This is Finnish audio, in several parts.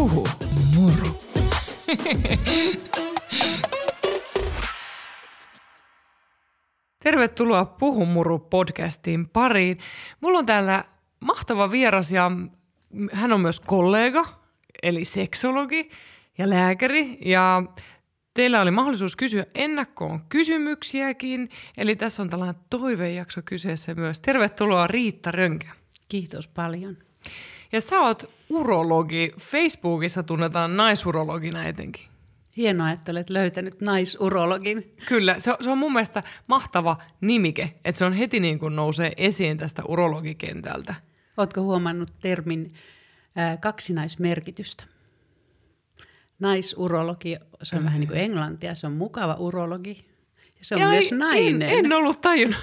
Puhu muru. Tervetuloa Puhu muru podcastiin pariin. Mulla on täällä mahtava vieras ja hän on myös kollega, eli seksologi ja lääkäri. Ja teillä oli mahdollisuus kysyä ennakkoon kysymyksiäkin, eli tässä on tällainen toivejakso kyseessä myös. Tervetuloa Riitta Rönkä. Kiitos paljon. Ja sä oot urologi. Facebookissa tunnetaan naisurologina etenkin. Hienoa, että olet löytänyt naisurologin. Kyllä, se on, se on mun mielestä mahtava nimike, että se on heti niin kuin nousee esiin tästä urologikentältä. Oletko huomannut termin ää, kaksinaismerkitystä? Naisurologi, se on mm. vähän niin kuin englantia, se on mukava urologi. Ja se on ja myös ei, nainen. En, en ollut tajunnut.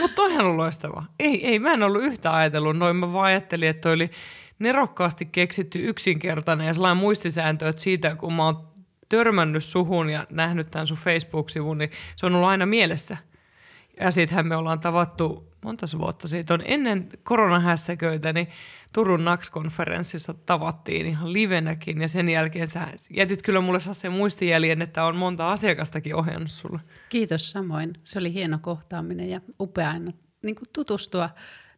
Mutta toihan on loistava. Ei, ei, mä en ollut yhtä ajatellut noin. Mä vaan ajattelin, että toi oli nerokkaasti keksitty yksinkertainen ja sellainen muistisääntö, että siitä kun mä oon törmännyt suhun ja nähnyt tämän sun Facebook-sivun, niin se on ollut aina mielessä. Ja sittenhän me ollaan tavattu monta vuotta siitä on ennen koronahässäköitä, niin Turun NAX-konferenssissa tavattiin ihan livenäkin ja sen jälkeen sä jätit kyllä mulle sen muistijäljen, että on monta asiakastakin ohjannut sulle. Kiitos samoin. Se oli hieno kohtaaminen ja upea aina niin tutustua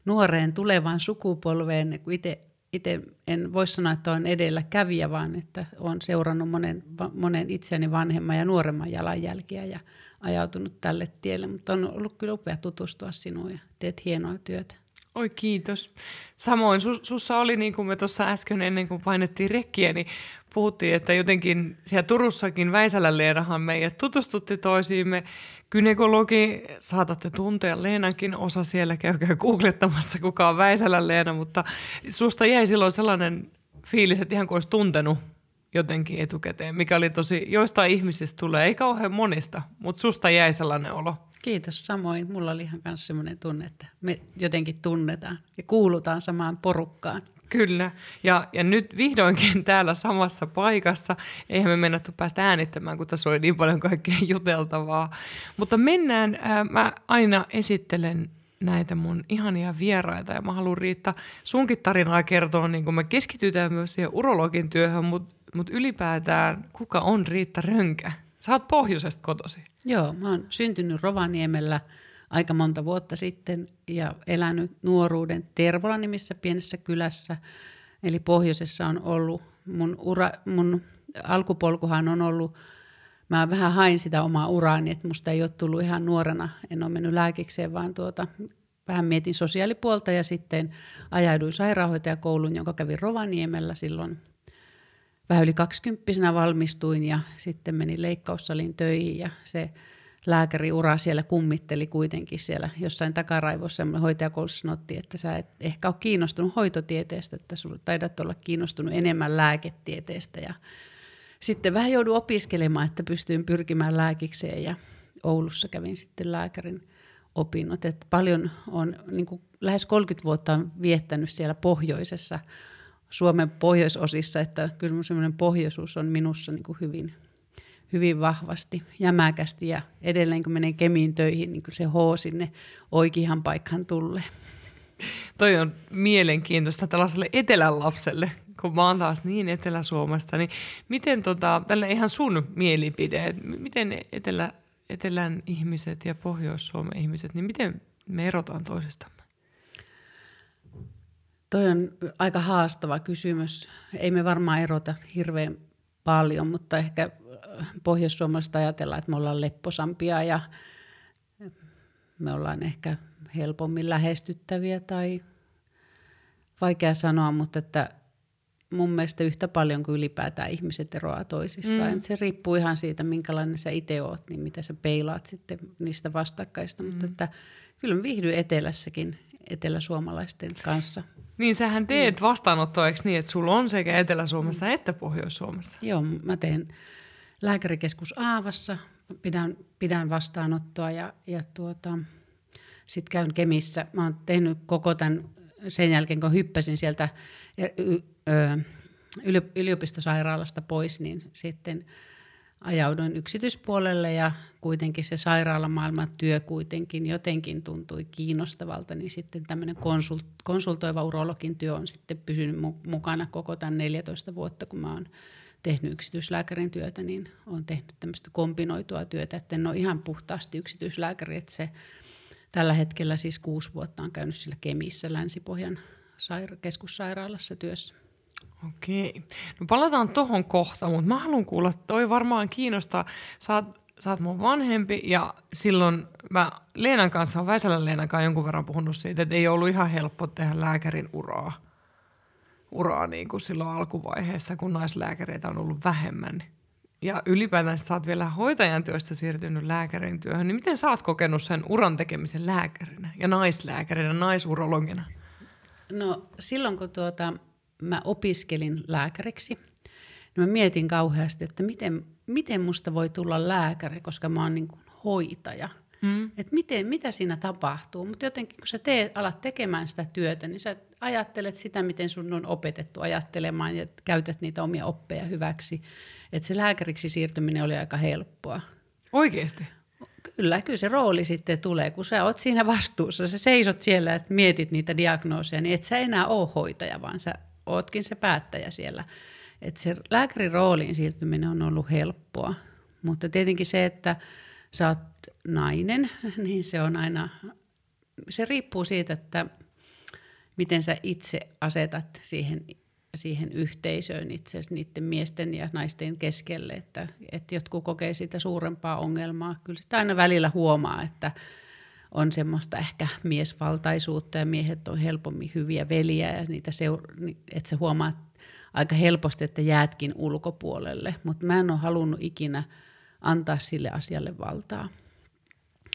nuoreen tulevaan sukupolveen, kun itse itse en voi sanoa, että olen edelläkävijä, vaan että olen seurannut monen, monen itseäni vanhemman ja nuoremman jalanjälkiä ja ajautunut tälle tielle. Mutta on ollut kyllä upea tutustua sinuun ja teet hienoa työtä. Oi kiitos. Samoin sus, sussa oli, niin kuin me tuossa äsken ennen kuin painettiin rekkiä, niin puhuttiin, että jotenkin siellä Turussakin Väisälän Leenahan meidät tutustutti toisiimme. Kynekologi, saatatte tuntea Leenankin osa siellä, käykää googlettamassa kuka on Väisälän Leena, mutta susta jäi silloin sellainen fiilis, että ihan kuin olisi tuntenut jotenkin etukäteen, mikä oli tosi, joista ihmisistä tulee, ei kauhean monista, mutta susta jäi sellainen olo. Kiitos samoin. Mulla oli ihan myös sellainen tunne, että me jotenkin tunnetaan ja kuulutaan samaan porukkaan. Kyllä, ja, ja nyt vihdoinkin täällä samassa paikassa. Eihän me mennätty päästä äänittämään, kun tässä oli niin paljon kaikkea juteltavaa. Mutta mennään, ää, mä aina esittelen näitä mun ihania vieraita ja mä haluan Riitta sunkin tarinaa kertoa, niin kun me keskitytään myös siihen urologin työhön, mutta mut ylipäätään kuka on Riitta Rönkä? Sä oot pohjoisesta kotosi. Joo, mä oon syntynyt Rovaniemellä aika monta vuotta sitten ja elänyt nuoruuden Tervola-nimissä pienessä kylässä. Eli pohjoisessa on ollut, mun, ura, mun alkupolkuhan on ollut, mä vähän hain sitä omaa uraani, että musta ei ole tullut ihan nuorena, en ole mennyt lääkikseen, vaan tuota, vähän mietin sosiaalipuolta ja sitten ajauduin sairaanhoitajakouluun, jonka kävin Rovaniemellä silloin vähän yli kaksikymppisenä valmistuin ja sitten menin leikkaussaliin töihin ja se lääkäriura siellä kummitteli kuitenkin siellä jossain takaraivossa. Hoitajakoulussa sanottiin, että sä et ehkä ole kiinnostunut hoitotieteestä, että sulla taidat olla kiinnostunut enemmän lääketieteestä. Ja sitten vähän joudun opiskelemaan, että pystyin pyrkimään lääkikseen ja Oulussa kävin sitten lääkärin opinnot. Että paljon on, niin lähes 30 vuotta on viettänyt siellä pohjoisessa Suomen pohjoisosissa, että kyllä semmoinen pohjoisuus on minussa niin kuin hyvin, hyvin vahvasti, jämäkästi ja edelleen kun menee kemiin töihin, niin se H sinne oikeaan paikkaan tulee. Toi on mielenkiintoista tällaiselle etelän lapselle, kun mä oon taas niin Etelä-Suomesta, niin miten tota, tällä ihan sun mielipide, miten etelä, etelän ihmiset ja Pohjois-Suomen ihmiset, niin miten me erotaan toisistamme? Toi on aika haastava kysymys. Ei me varmaan erota hirveän paljon, mutta ehkä äh, pohjoissuomalaiset ajatellaan, että me ollaan lepposampia ja me ollaan ehkä helpommin lähestyttäviä tai vaikea sanoa, mutta että mun mielestä yhtä paljon kuin ylipäätään ihmiset eroaa toisistaan. Mm. Se riippuu ihan siitä, minkälainen sä itse oot, niin mitä sä peilaat sitten niistä vastakkaista. Mm. Mutta että kyllä mä viihdyn etelässäkin eteläsuomalaisten kanssa. Niin sähän teet vastaanottoa, eikö niin, että sulla on sekä Etelä-Suomessa että Pohjois-Suomessa? Joo, mä teen lääkärikeskus Aavassa, pidän, pidän vastaanottoa ja, ja tuota, sitten käyn Kemissä. Mä oon tehnyt koko tämän sen jälkeen, kun hyppäsin sieltä yliopistosairaalasta pois, niin sitten ajauduin yksityispuolelle ja kuitenkin se sairaalamaailman työ kuitenkin jotenkin tuntui kiinnostavalta, niin sitten tämmöinen konsult, konsultoiva urologin työ on sitten pysynyt mukana koko tämän 14 vuotta, kun mä oon tehnyt yksityislääkärin työtä, niin olen tehnyt tämmöistä kombinoitua työtä, että en ole ihan puhtaasti yksityislääkäri, että se tällä hetkellä siis kuusi vuotta on käynyt sillä Kemissä Länsi-Pohjan saira- keskussairaalassa työssä. Okei. No palataan tuohon kohta, mutta mä haluan kuulla, toi varmaan kiinnostaa. Oot, sä oot mun vanhempi ja silloin mä Leenan kanssa, Väisälän Leenan kanssa jonkun verran puhunut siitä, että ei ollut ihan helppo tehdä lääkärin uraa, uraa niin kuin silloin alkuvaiheessa, kun naislääkäreitä on ollut vähemmän. Ja ylipäätään sä oot vielä hoitajan työstä siirtynyt lääkärin työhön, niin miten sä oot kokenut sen uran tekemisen lääkärinä ja naislääkärinä, naisurologina? No silloin kun tuota, mä opiskelin lääkäriksi, niin mä mietin kauheasti, että miten, miten musta voi tulla lääkäri, koska mä oon niin kuin hoitaja. Mm. Että miten, mitä siinä tapahtuu. Mutta jotenkin kun sä teet, alat tekemään sitä työtä, niin sä ajattelet sitä, miten sun on opetettu ajattelemaan ja käytät niitä omia oppeja hyväksi. Että se lääkäriksi siirtyminen oli aika helppoa. Oikeasti? Kyllä, kyllä se rooli sitten tulee, kun sä oot siinä vastuussa. Sä seisot siellä, että mietit niitä diagnooseja, niin et sä enää ole hoitaja, vaan sä ootkin se päättäjä siellä. Että se lääkärin rooliin siirtyminen on ollut helppoa. Mutta tietenkin se, että sä oot nainen, niin se on aina, se riippuu siitä, että miten sä itse asetat siihen, siihen yhteisöön itse niiden miesten ja naisten keskelle, että, että jotkut kokee sitä suurempaa ongelmaa. Kyllä sitä aina välillä huomaa, että on semmoista ehkä miesvaltaisuutta ja miehet on helpommin hyviä veliä ja niitä seur- että sä huomaat aika helposti, että jäätkin ulkopuolelle, mutta mä en ole halunnut ikinä antaa sille asialle valtaa.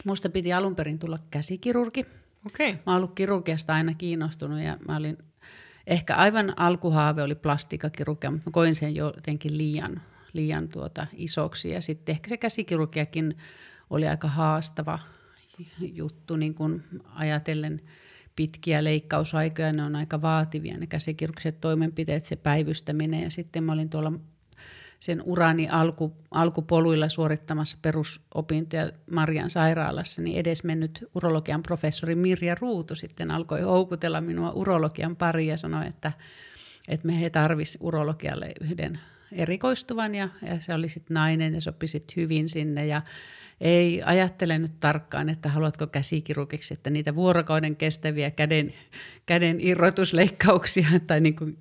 Musta piti alun perin tulla käsikirurgi. Okay. Mä oon ollut kirurgiasta aina kiinnostunut ja mä olin, ehkä aivan alkuhaave oli plastikakirurgia, mutta mä koin sen jotenkin liian, liian tuota isoksi ja sitten ehkä se käsikirurgiakin oli aika haastava juttu niin kuin ajatellen pitkiä leikkausaikoja, ne on aika vaativia ne käsikirurgiset toimenpiteet, se päivystäminen. Ja sitten mä olin tuolla sen urani alku, alkupoluilla suorittamassa perusopintoja Marian sairaalassa, niin edesmennyt urologian professori Mirja Ruutu sitten alkoi houkutella minua urologian pari ja sanoi, että, että me he tarvisivat urologialle yhden erikoistuvan. Ja, ja se oli sitten nainen ja sopi sitten hyvin sinne. Ja ei ajattele nyt tarkkaan, että haluatko käsikirurgiksi, että niitä vuorokauden kestäviä käden, käden irrotusleikkauksia tai, niin kuin,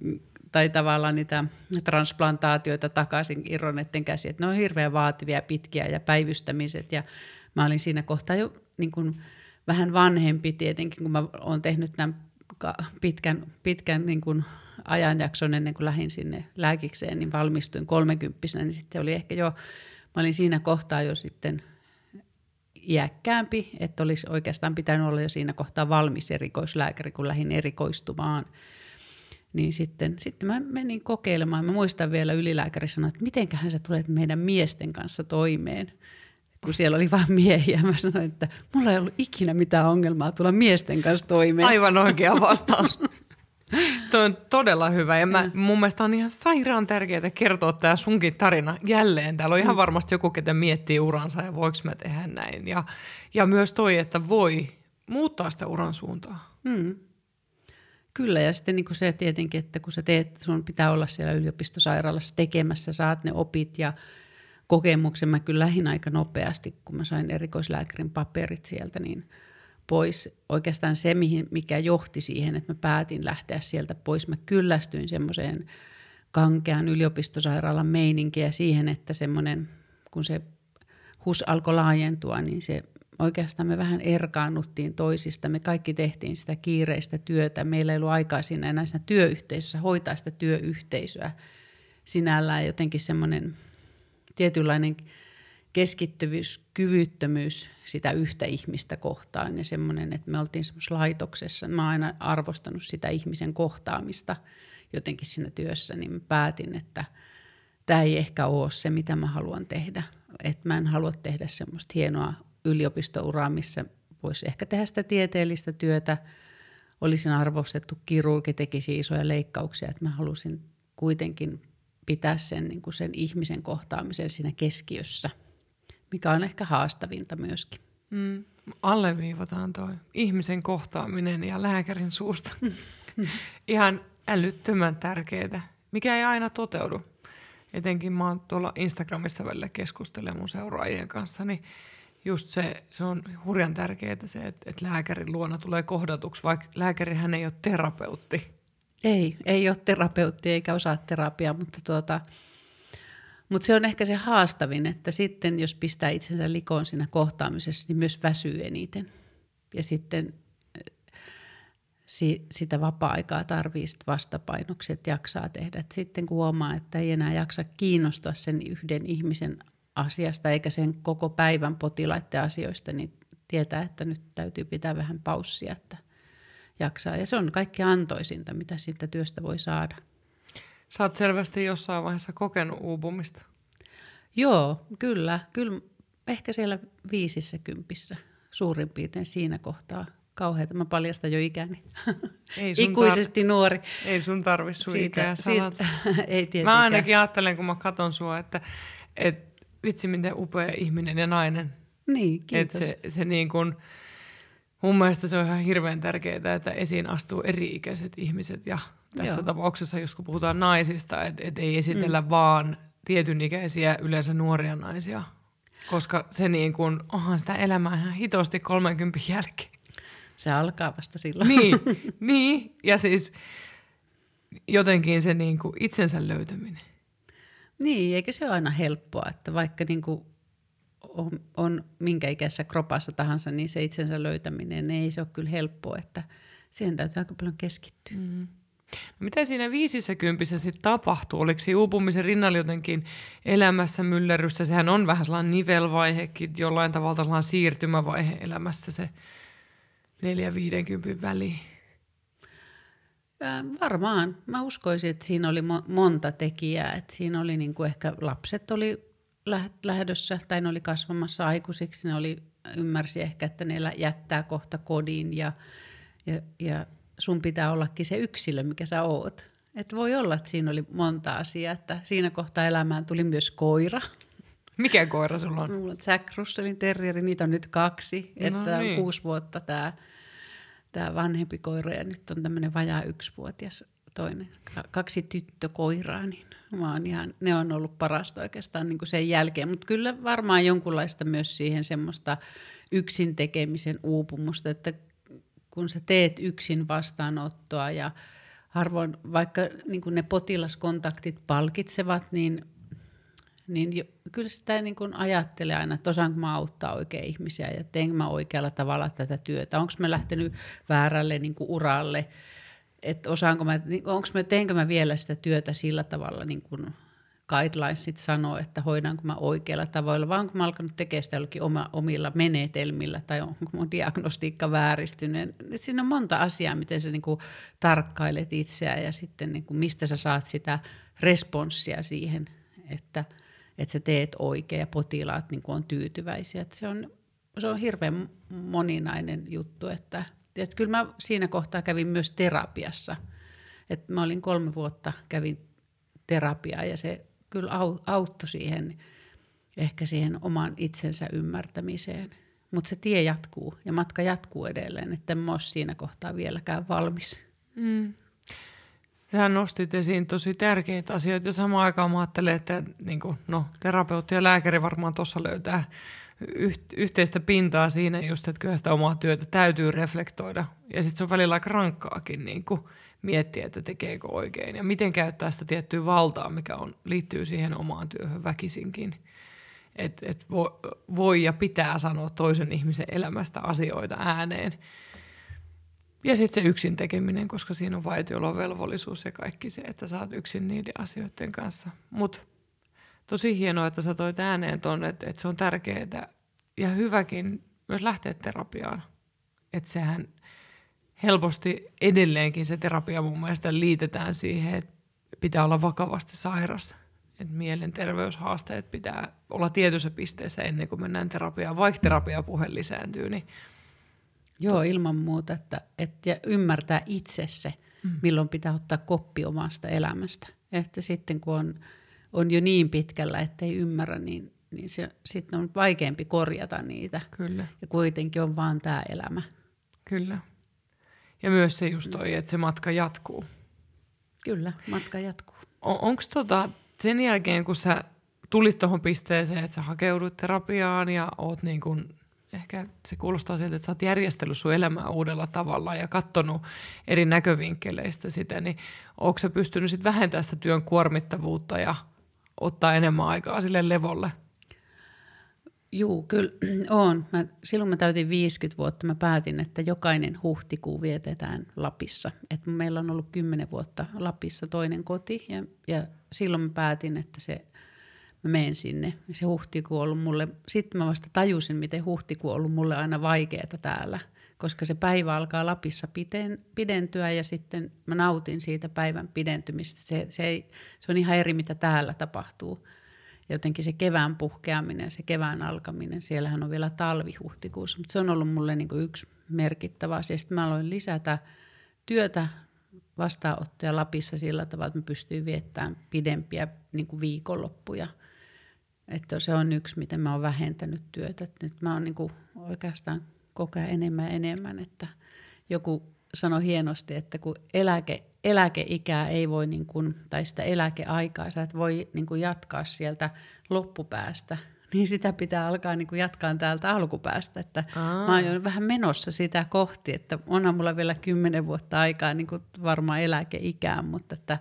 tai tavallaan niitä transplantaatioita takaisin irronneiden käsi, että ne on hirveän vaativia, pitkiä ja päivystämiset. Ja mä olin siinä kohtaa jo niin kuin vähän vanhempi tietenkin, kun mä oon tehnyt tämän pitkän, pitkän niin kuin ajanjakson ennen kuin lähdin sinne lääkikseen, niin valmistuin kolmekymppisenä, niin sitten oli ehkä jo, mä olin siinä kohtaa jo sitten iäkkäämpi, että olisi oikeastaan pitänyt olla jo siinä kohtaa valmis erikoislääkäri, kun lähdin erikoistumaan. Niin sitten, sitten mä menin kokeilemaan. Mä muistan vielä ylilääkäri sanoi, että mitenköhän sä tulet meidän miesten kanssa toimeen kun siellä oli vain miehiä. Mä sanoin, että mulla ei ollut ikinä mitään ongelmaa tulla miesten kanssa toimeen. Aivan oikea vastaus. Tuo on todella hyvä ja mä, mun mielestä on ihan sairaan tärkeää kertoa tämä sunkin tarina jälleen. Täällä on ihan mm. varmasti joku, ketä miettii uransa ja voiko mä tehdä näin. Ja, ja myös toi, että voi muuttaa sitä uran suuntaa. Mm. Kyllä, ja sitten niin kuin se tietenkin, että kun sä teet, sun pitää olla siellä yliopistosairaalassa tekemässä, saat ne opit ja kokemuksen. Mä kyllä lähin aika nopeasti, kun mä sain erikoislääkärin paperit sieltä, niin – pois. Oikeastaan se, mihin, mikä johti siihen, että mä päätin lähteä sieltä pois. Mä kyllästyin semmoiseen kankean yliopistosairaalan meininkiä siihen, että semmoinen, kun se HUS alkoi laajentua, niin se oikeastaan me vähän erkaannuttiin toisista. Me kaikki tehtiin sitä kiireistä työtä. Meillä ei ollut aikaa siinä enää siinä työyhteisössä hoitaa sitä työyhteisöä sinällään. Jotenkin semmoinen tietynlainen keskittyvyys, kyvyttömyys sitä yhtä ihmistä kohtaan ja semmoinen, että me oltiin semmoisessa laitoksessa. Mä oon aina arvostanut sitä ihmisen kohtaamista jotenkin siinä työssä, niin mä päätin, että tämä ei ehkä ole se, mitä mä haluan tehdä. Että mä en halua tehdä semmoista hienoa yliopistouraa, missä voisi ehkä tehdä sitä tieteellistä työtä. Olisin arvostettu kirurgi, tekisi isoja leikkauksia, että mä halusin kuitenkin pitää sen, niin kuin sen ihmisen kohtaamisen siinä keskiössä, mikä on ehkä haastavinta myöskin. Mm. Alleviivataan toi ihmisen kohtaaminen ja lääkärin suusta. Ihan älyttömän tärkeää, mikä ei aina toteudu. Etenkin mä oon tuolla Instagramista välillä keskustelemaan mun seuraajien kanssa, niin just se, se on hurjan tärkeää se, että, että lääkärin luona tulee kohdatuksi, vaikka lääkärihän ei ole terapeutti. Ei, ei ole terapeutti eikä osaa terapiaa, mutta, tuota, mutta se on ehkä se haastavin, että sitten jos pistää itsensä likoon siinä kohtaamisessa, niin myös väsyy eniten. Ja sitten si, sitä vapaa-aikaa tarvii sit vastapainoksi, että jaksaa tehdä. Et sitten kun huomaa, että ei enää jaksa kiinnostua sen yhden ihmisen asiasta eikä sen koko päivän potilaiden asioista, niin tietää, että nyt täytyy pitää vähän paussia, että jaksaa. Ja se on kaikki antoisinta, mitä siitä työstä voi saada. Sä oot selvästi jossain vaiheessa kokenut uupumista. Joo, kyllä. Kyllä ehkä siellä viisissä kympissä suurin piirtein siinä kohtaa kauheata. Mä paljastan jo ikäni. Ei Ikuisesti tar- nuori. Ei sun tarvi sun siitä, ikää siitä, ei tietenkään. Mä ainakin ajattelen, kun mä katon sua, että, että vitsi miten upea ihminen ja nainen. Niin, kiitos. Se, se niin kuin, mun mielestä se on ihan hirveän tärkeää, että esiin astuu eri-ikäiset ihmiset ja tässä Joo. tapauksessa, jos kun puhutaan naisista, että et ei esitellä mm. vaan tietyn ikäisiä, yleensä nuoria naisia, koska se niin kuin, onhan sitä elämää ihan hitosti 30 jälkeen. Se alkaa vasta silloin. Niin, niin. ja siis jotenkin se niin kuin itsensä löytäminen. Niin, eikä se ole aina helppoa, että vaikka niin kuin on, on minkä ikäisessä kropassa tahansa, niin se itsensä löytäminen ei se ole kyllä helppoa, että siihen täytyy aika paljon keskittyä. Mm. No mitä siinä viisissä kympissä sitten tapahtuu? Oliko se uupumisen rinnalla jotenkin elämässä myllerrystä? Sehän on vähän sellainen nivelvaihekin, jollain tavalla sellainen siirtymävaihe elämässä se neljä viidenkympin väliin. Varmaan. Mä uskoisin, että siinä oli mo- monta tekijää. Että siinä oli niin kuin ehkä lapset oli lähdössä tai ne oli kasvamassa aikuisiksi. Ne oli, ymmärsi ehkä, että ne jättää kohta kodin ja, ja, ja sun pitää ollakin se yksilö, mikä sä oot. Et voi olla, että siinä oli monta asiaa, että siinä kohtaa elämään tuli myös koira. Mikä koira sulla on? Mulla on Jack Russellin terrieri, niitä on nyt kaksi, no että niin. on kuusi vuotta tämä tää vanhempi koira ja nyt on tämmöinen vajaa yksivuotias toinen, kaksi tyttökoiraa, niin mä oon ihan, ne on ollut parasta oikeastaan niin kuin sen jälkeen. Mutta kyllä varmaan jonkunlaista myös siihen semmoista yksin tekemisen uupumusta, että kun sä teet yksin vastaanottoa ja harvoin, vaikka niin ne potilaskontaktit palkitsevat, niin, niin jo, kyllä sitä niin kuin ajattelee aina, että osaanko mä auttaa oikein ihmisiä ja teenkö mä oikealla tavalla tätä työtä. Onko mä lähtenyt väärälle niin kuin uralle, että osaanko mä, niin onko mä, teenkö mä vielä sitä työtä sillä tavalla niin kuin guidelinesit sanoo, että hoidanko mä oikealla tavoilla, vai onko mä alkanut tekemään sitä jollakin oma, omilla menetelmillä, tai onko mun diagnostiikka vääristynyt. Et siinä on monta asiaa, miten sä niinku tarkkailet itseä ja sitten niinku mistä sä saat sitä responssia siihen, että, että sä teet oikein ja potilaat niinku on tyytyväisiä. Et se, on, se on hirveän moninainen juttu, että, että kyllä mä siinä kohtaa kävin myös terapiassa. Et mä olin kolme vuotta, kävin terapiaa ja se kyllä auttoi siihen, ehkä siihen oman itsensä ymmärtämiseen. Mutta se tie jatkuu ja matka jatkuu edelleen, että en ole siinä kohtaa vieläkään valmis. Mm. Sähän nostit esiin tosi tärkeitä asioita ja samaan aikaan mä ajattelen, että niin kuin, no, terapeutti ja lääkäri varmaan tuossa löytää yhteistä pintaa siinä just, että kyllä sitä omaa työtä täytyy reflektoida. Ja sitten se on välillä aika rankkaakin niin kuin, miettiä, että tekeekö oikein ja miten käyttää sitä tiettyä valtaa, mikä on, liittyy siihen omaan työhön väkisinkin. Että et voi, voi ja pitää sanoa toisen ihmisen elämästä asioita ääneen. Ja sitten se yksin tekeminen, koska siinä on velvollisuus ja kaikki se, että saat yksin niiden asioiden kanssa. Mutta tosi hienoa, että sä toit ääneen tuonne, että, että se on tärkeää ja hyväkin myös lähteä terapiaan. Että sehän helposti edelleenkin se terapia mun mielestä liitetään siihen, että pitää olla vakavasti sairas. Että mielenterveyshaasteet pitää olla tietyssä pisteessä ennen kuin mennään terapiaan, vaikka terapiapuhe lisääntyy. Niin Joo, ilman muuta. Että, että ja ymmärtää itse se, mm. milloin pitää ottaa koppi omasta elämästä. Että sitten kun on, on jo niin pitkällä, että ei ymmärrä, niin, niin se, sitten on vaikeampi korjata niitä. Kyllä. Ja kuitenkin on vaan tämä elämä. Kyllä. Ja myös se just toi, että se matka jatkuu. Kyllä, matka jatkuu. On, Onko tota, sen jälkeen, kun sä tulit tuohon pisteeseen, että sä hakeuduit terapiaan ja oot niin kun, ehkä se kuulostaa siltä, että sä oot järjestellyt sun elämää uudella tavalla ja katsonut eri näkövinkkeleistä sitä, niin onko sä pystynyt sit vähentämään sitä työn kuormittavuutta ja ottaa enemmän aikaa sille levolle? Juu, kyllä on. Mä, silloin mä täytin 50 vuotta. Mä päätin, että jokainen huhtikuu vietetään Lapissa. Et meillä on ollut 10 vuotta Lapissa toinen koti ja, ja silloin mä päätin, että se, mä menen sinne. Se huhtikuu on ollut mulle, sitten mä vasta tajusin, miten huhtikuu on ollut mulle aina vaikeaa täällä. Koska se päivä alkaa Lapissa piden, pidentyä ja sitten mä nautin siitä päivän pidentymistä. Se, se, ei, se on ihan eri, mitä täällä tapahtuu jotenkin se kevään puhkeaminen, se kevään alkaminen, siellähän on vielä talvi huhtikuussa, mutta se on ollut mulle niin kuin yksi merkittävä asia. Sitten mä aloin lisätä työtä vastaanottoja Lapissa sillä tavalla, että mä pystyin viettämään pidempiä niin kuin viikonloppuja. Että se on yksi, miten mä oon vähentänyt työtä. Että nyt mä oon niin kuin oikeastaan koko ajan enemmän ja enemmän, että joku sanoi hienosti, että kun eläke, eläkeikää ei voi, niin kuin, tai sitä eläkeaikaa, sä et voi niin kuin jatkaa sieltä loppupäästä, niin sitä pitää alkaa niin kuin jatkaa täältä alkupäästä. Että Aa. mä oon jo vähän menossa sitä kohti, että onhan mulla vielä kymmenen vuotta aikaa niin kuin varmaan eläkeikään, mutta että,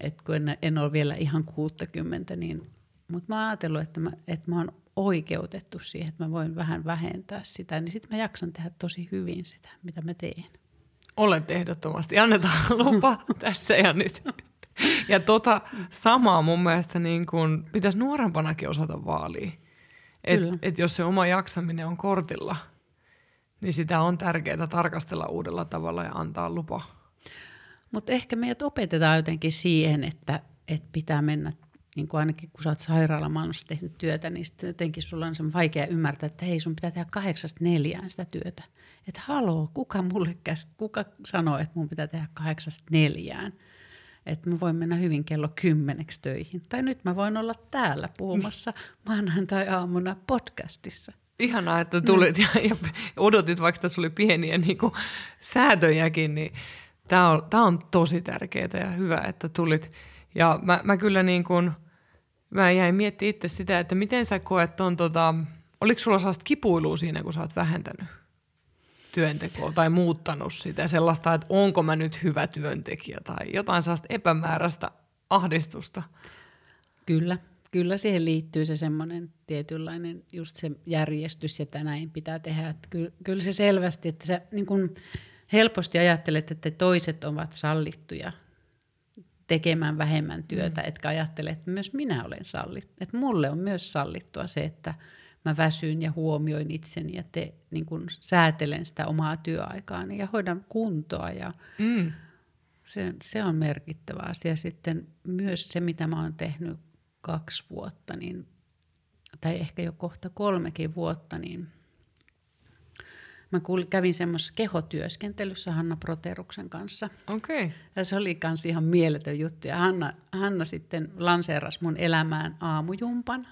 että kun en, en ole vielä ihan 60, niin, mutta mä oon ajatellut, että mä, että mä oon oikeutettu siihen, että mä voin vähän vähentää sitä, niin sitten mä jaksan tehdä tosi hyvin sitä, mitä mä teen. Olet ehdottomasti. Annetaan lupa tässä ja nyt. Ja tota samaa mun mielestä niin kun pitäisi nuorempanakin osata vaalia. Et, Kyllä. et jos se oma jaksaminen on kortilla, niin sitä on tärkeää tarkastella uudella tavalla ja antaa lupa. Mutta ehkä meidät opetetaan jotenkin siihen, että, että pitää mennä, niin kuin ainakin kun sä oot sairaalamaailmassa tehnyt työtä, niin sitten jotenkin sulla on vaikea ymmärtää, että hei sun pitää tehdä kahdeksasta neljään sitä työtä. Että haloo, kuka mulle käs, kuka sanoo, että mun pitää tehdä kahdeksasta neljään. Että mä voin mennä hyvin kello kymmeneksi töihin. Tai nyt mä voin olla täällä puhumassa maanantai-aamuna podcastissa. Ihanaa, että tulit ja, ja odotit, vaikka tässä oli pieniä niin kuin, säätöjäkin, niin tämä on, tää on tosi tärkeää ja hyvä, että tulit. Ja mä, mä kyllä niin kuin, mä jäin miettimään itse sitä, että miten sä koet on, tota, oliko sulla sellaista kipuilua siinä, kun sä oot vähentänyt työntekoa tai muuttanut sitä sellaista, että onko mä nyt hyvä työntekijä tai jotain sellaista epämääräistä ahdistusta. Kyllä, kyllä siihen liittyy se semmoinen tietynlainen just se järjestys että näin pitää tehdä. Että kyllä, kyllä se selvästi, että sä niin kun helposti ajattelet, että toiset ovat sallittuja tekemään vähemmän työtä, mm. etkä ajattele, että myös minä olen sallittu. Että mulle on myös sallittua se, että mä väsyn ja huomioin itseni ja te, niin kun säätelen sitä omaa työaikaani ja hoidan kuntoa ja Mm. se, se on merkittävä asia. Sitten myös se, mitä mä oon tehnyt kaksi vuotta, niin, tai ehkä jo kohta kolmekin vuotta, niin mä kuul, kävin semmoisessa kehotyöskentelyssä Hanna Proteruksen kanssa. Okei. Okay. Ja se oli kans ihan mieletön juttu. Ja Hanna, Hanna sitten lanseerasi mun elämään aamujumpan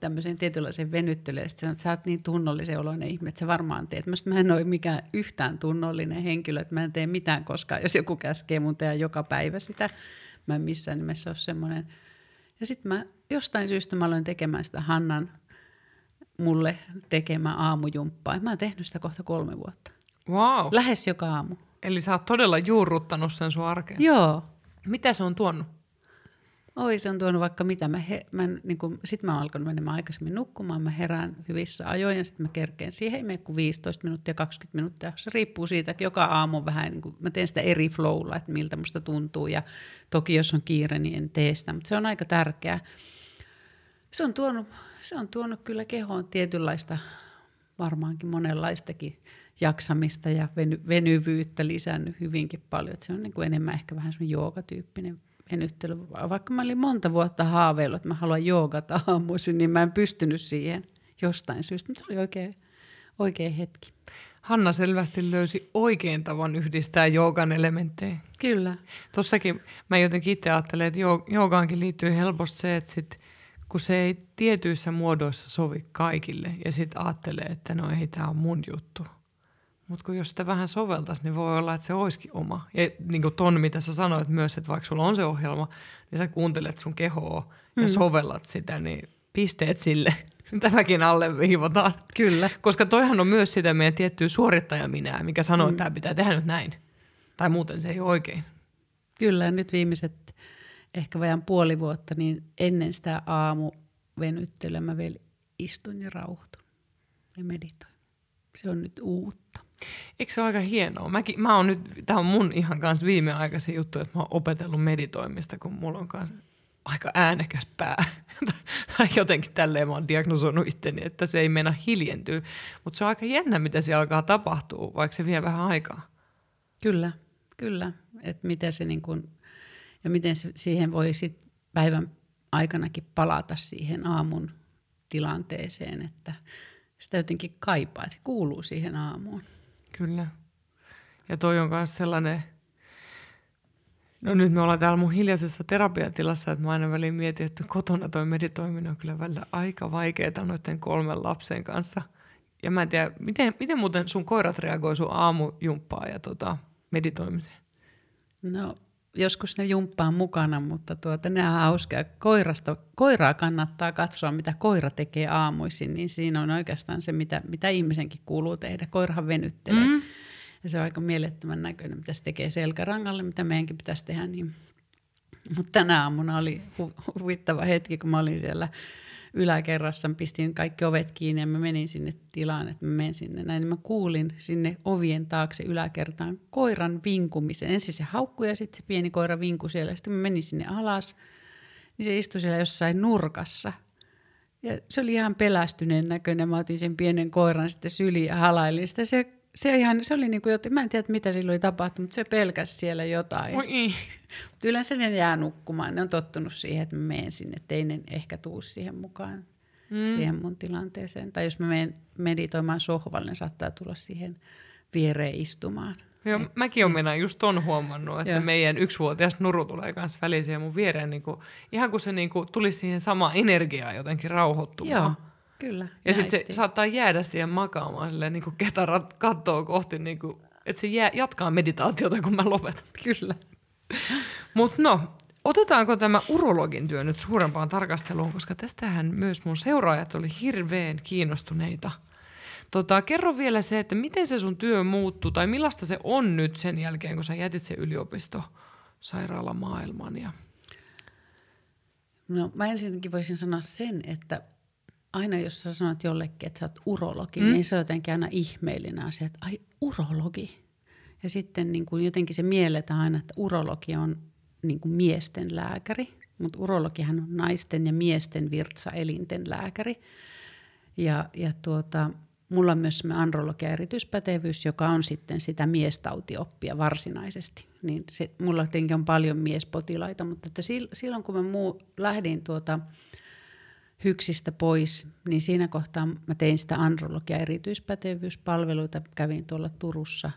tämmöisen tietynlaisen venyttelyyn. Ja sitten sanoi, että sä oot niin tunnollisen oloinen ihminen, että sä varmaan teet. Mä, mä en ole mikään yhtään tunnollinen henkilö, että mä en tee mitään koskaan, jos joku käskee mun tehdä joka päivä sitä. Mä en missään nimessä ole semmoinen. Ja sitten mä jostain syystä mä aloin tekemään sitä Hannan mulle tekemään aamujumppaa. Mä oon tehnyt sitä kohta kolme vuotta. Wow. Lähes joka aamu. Eli sä oot todella juurruttanut sen sun arkeen. Joo. Mitä se on tuonut? Oi, se on tuonut vaikka mitä. Mä he, mä, niin kun, sit mä oon alkanut menemään aikaisemmin nukkumaan. Mä herään hyvissä ajoin ja sitten mä kerkeen siihen. Ei mene kuin 15 minuuttia, 20 minuuttia. Se riippuu siitä, että joka aamu vähän, niin kun, mä teen sitä eri flowlla, että miltä musta tuntuu. Ja toki jos on kiire, niin en tee sitä. Mutta se on aika tärkeää. Se on tuonut, se on tuonut kyllä kehoon tietynlaista, varmaankin monenlaistakin jaksamista ja veny, venyvyyttä lisännyt hyvinkin paljon. Et se on niin kuin enemmän ehkä vähän semmoinen joogatyyppinen venyttely. Vaikka mä olin monta vuotta haaveillut, että mä haluan joogata aamuisin, niin mä en pystynyt siihen jostain syystä. Mutta se oli oikein, oikein hetki. Hanna selvästi löysi oikein tavan yhdistää joogan elementtejä. Kyllä. Tossakin mä jotenkin itse ajattelen, että joogaankin liittyy helposti se, että sit, kun se ei tietyissä muodoissa sovi kaikille ja sitten ajattelee, että no ei tämä on mun juttu. Mutta kun jos sitä vähän soveltaisi, niin voi olla, että se olisikin oma. Ja niin kuin ton, mitä sä sanoit myös, että vaikka sulla on se ohjelma, niin sä kuuntelet sun kehoa ja mm. sovellat sitä, niin pisteet sille. Tämäkin alle viivotaan. Kyllä. Koska toihan on myös sitä meidän tiettyä suorittajaminää, mikä sanoo, mm. että tämä pitää tehdä nyt näin. Tai muuten se ei ole oikein. Kyllä, nyt viimeiset ehkä vajan puoli vuotta, niin ennen sitä aamuvenyttelyä mä vielä istun ja rauhoitun ja meditoin. Se on nyt uutta. Eikö se ole aika hienoa? Mäkin, mä oon nyt, tämä on mun ihan kanssa viimeaikaisen juttu, että mä oon opetellut meditoimista, kun mulla on kanssa aika äänekäs pää. tai jotenkin tälleen mä oon diagnosoinut itteni, että se ei mennä hiljentyä. Mutta se on aika jännä, mitä siellä alkaa tapahtua, vaikka se vie vähän aikaa. Kyllä, kyllä. Että miten se niin kun, ja miten se, siihen voi sit päivän aikanakin palata siihen aamun tilanteeseen, että sitä jotenkin kaipaa, että se kuuluu siihen aamuun. Kyllä. Ja toi on myös sellainen, no nyt me ollaan täällä mun hiljaisessa terapiatilassa, että mä aina väliin mietin, että kotona toi meditoiminen on kyllä välillä aika vaikeaa noiden kolmen lapsen kanssa. Ja mä en tiedä, miten, miten muuten sun koirat reagoi sun aamujumppaa ja tota, meditoimiseen? No joskus ne jumppaa mukana, mutta tuota, ne on hauskaa. Koirasta, koiraa kannattaa katsoa, mitä koira tekee aamuisin, niin siinä on oikeastaan se, mitä, mitä ihmisenkin kuuluu tehdä. Koirahan venyttelee. Mm. Ja se on aika mielettömän näköinen, mitä se tekee selkärangalle, mitä meidänkin pitäisi tehdä. Niin. Mutta tänä aamuna oli hu- huvittava hetki, kun mä olin siellä yläkerrassa, pistin kaikki ovet kiinni ja mä menin sinne tilaan, että mä menen sinne näin. Niin mä kuulin sinne ovien taakse yläkertaan koiran vinkumisen. Ensin se haukkui ja sitten se pieni koira vinkui siellä. Sitten mä menin sinne alas, niin se istui siellä jossain nurkassa. Ja se oli ihan pelästyneen näköinen. Mä otin sen pienen koiran sitten syliin ja halailin sitä. Se se, ihan, se oli niin kuin, mä en tiedä mitä silloin oli tapahtunut, mutta se pelkäsi siellä jotain. Oi. Mutta yleensä ne jää nukkumaan, ne on tottunut siihen, että mä menen sinne, että ei ne ehkä tuu siihen mukaan, mm. siihen mun tilanteeseen. Tai jos mä menen meditoimaan sohvalle, ne saattaa tulla siihen viereen istumaan. Joo, Et, mäkin olen mennä just ton huomannut, että joo. meidän yksivuotias nuru tulee kanssa väliin siihen mun viereen, niin kuin, ihan kun se niin kuin, tuli siihen sama energiaa jotenkin rauhoittumaan. Joo. Kyllä. Ja sitten se saattaa jäädä siihen makaamaan silleen, niin kuin ketarat kattoo kohti, niin kuin, että se jää, jatkaa meditaatiota, kun mä lopetan. Kyllä. Mutta no, otetaanko tämä urologin työ nyt suurempaan tarkasteluun, koska tästähän myös mun seuraajat oli hirveän kiinnostuneita. Tota, kerro vielä se, että miten se sun työ muuttuu, tai millaista se on nyt sen jälkeen, kun sä jätit se yliopisto sairaalamaailman. Ja... No mä ensinnäkin voisin sanoa sen, että aina jos sä sanot jollekin, että sä oot urologi, mm. niin se on jotenkin aina ihmeellinen asia, että ai urologi. Ja sitten niin kuin jotenkin se mielletään aina, että urologi on niin kuin miesten lääkäri, mutta urologihan on naisten ja miesten virtsaelinten lääkäri. Ja, ja tuota, mulla on myös andrologia erityispätevyys, joka on sitten sitä miestautioppia varsinaisesti. Niin se, mulla tietenkin on paljon miespotilaita, mutta että silloin kun mä muu, lähdin tuota, hyksistä pois, niin siinä kohtaa mä tein sitä andrologia erityispätevyyspalveluita. Kävin tuolla Turussa,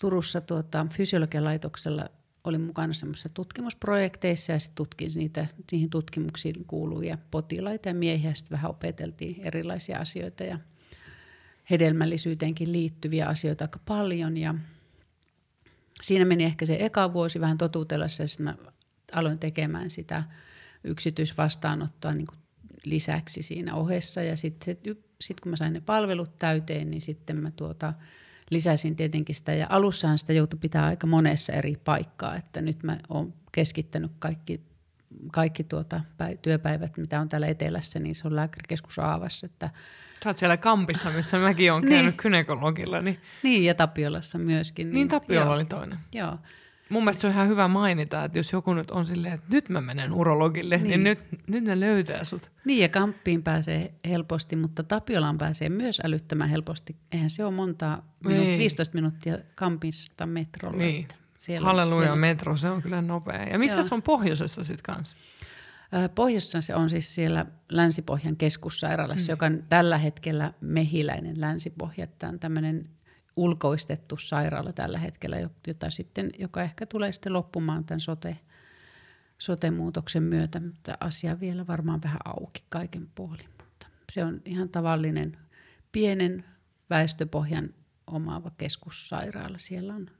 Turussa tuota, fysiologian laitoksella olin mukana semmoisissa tutkimusprojekteissa ja sitten tutkin niitä, niihin tutkimuksiin kuuluvia potilaita ja miehiä. Sitten vähän opeteltiin erilaisia asioita ja hedelmällisyyteenkin liittyviä asioita aika paljon. Ja siinä meni ehkä se eka vuosi vähän totuutellessa ja sitten mä aloin tekemään sitä yksityisvastaanottoa niin kuin lisäksi siinä ohessa. Ja sitten sit kun mä sain ne palvelut täyteen, niin sitten mä tuota, lisäsin tietenkin sitä. Ja alussahan sitä joutui pitää aika monessa eri paikkaa, että nyt mä oon keskittänyt kaikki, kaikki tuota, työpäivät, mitä on täällä etelässä, niin se on lääkärikeskus Aavassa. Että Sä oot siellä Kampissa, missä mäkin olen käynyt niin. kynekologilla. Niin... niin, ja Tapiolassa myöskin. Niin, niin Tapiola joo. oli toinen. Joo. Mun mielestä se on ihan hyvä mainita, että jos joku nyt on silleen, että nyt mä menen urologille, niin, niin nyt, nyt ne löytää sut. Niin ja Kamppiin pääsee helposti, mutta Tapiolaan pääsee myös älyttömän helposti. Eihän se ole monta, minut, 15 minuuttia Kampista metrolla. Niin. Halleluja on... metro, se on kyllä nopea. Ja missä se on pohjoisessa sitten kanssa? Pohjoisessa se on siis siellä Länsi-Pohjan keskussairaalassa, mm. joka on tällä hetkellä mehiläinen Länsi-Pohja. Tämä on tämmöinen ulkoistettu sairaala tällä hetkellä, jota sitten, joka ehkä tulee sitten loppumaan tämän sote, sote-muutoksen myötä, mutta asia vielä varmaan vähän auki kaiken puolin. Mutta se on ihan tavallinen pienen väestöpohjan omaava keskussairaala. Siellä on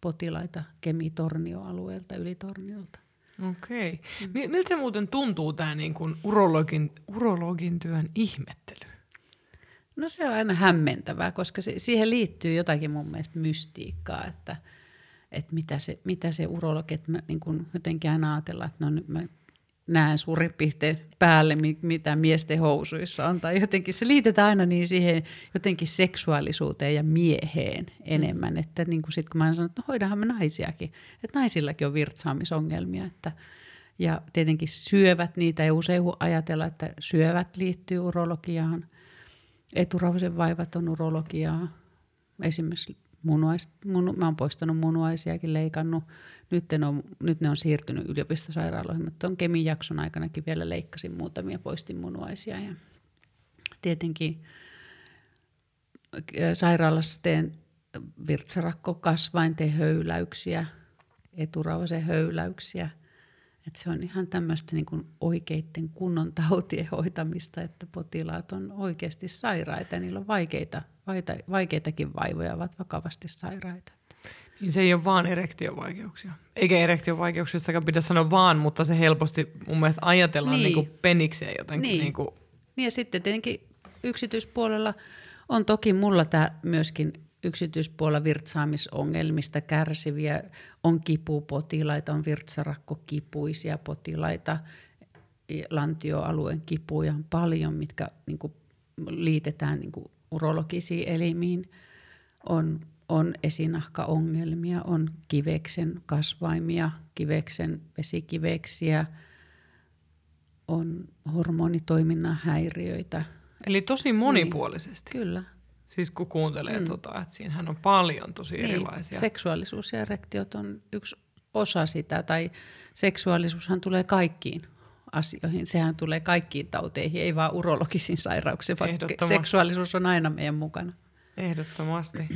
potilaita Kemi-Tornio-alueelta, Ylitorniolta. Okei. Mm. Miltä se muuten tuntuu tämä niin kuin urologin, urologin työn ihmettely? No se on aina hämmentävää, koska se, siihen liittyy jotakin mun mielestä mystiikkaa, että, että mitä, se, mitä se urologi, että mä niin kuin jotenkin aina ajatellaan, että no nyt mä näen suurin piirtein päälle, mitä miesten housuissa on. Tai jotenkin se liitetään aina niin siihen jotenkin seksuaalisuuteen ja mieheen enemmän. Mm. Että niin kuin sit kun mä sanon, että no hoidahan me naisiakin. Että naisillakin on virtsaamisongelmia. Että, ja tietenkin syövät niitä ja usein ajatella, että syövät liittyy urologiaan. Eturauhasen vaivat on urologiaa. Esimerkiksi munuais, munu, mä oon poistanut munuaisiakin, leikannut. Nyt, en ole, nyt ne on siirtynyt yliopistosairaaloihin, mutta on Kemin jakson aikanakin vielä leikkasin muutamia, poistin munuaisia. Ja tietenkin sairaalassa teen virtsarakkokasvainten höyläyksiä, eturauhasen höyläyksiä. Et se on ihan tämmöistä niin oikeiden kunnon tautien hoitamista, että potilaat on oikeasti sairaita ja niillä on vaikeita vaita, vaikeitakin vaivoja, ovat vakavasti sairaita. Niin se ei ole vaan erektiovaikeuksia. Eikä erektiovaikeuksistakaan pidä sanoa vaan, mutta se helposti mun mielestä ajatellaan niin. Niin penikseen jotenkin. Niin. Niin, kuin. niin ja sitten tietenkin yksityispuolella on toki mulla tämä myöskin yksityispuolella virtsaamisongelmista kärsiviä, on kipupotilaita, on virtsarakkokipuisia potilaita, lantioalueen kipuja on paljon, mitkä niin kuin, liitetään niin kuin, urologisiin elimiin, on, on esinahkaongelmia, on kiveksen kasvaimia, kiveksen vesikiveksiä, on hormonitoiminnan häiriöitä. Eli tosi monipuolisesti. Niin, kyllä. Siis kun kuuntelee, mm. tota, että siinähän on paljon tosi niin. erilaisia. Seksuaalisuus ja erektiot on yksi osa sitä, tai seksuaalisuushan tulee kaikkiin asioihin. Sehän tulee kaikkiin tauteihin, ei vaan urologisiin sairauksiin, vaikka seksuaalisuus on aina meidän mukana. Ehdottomasti.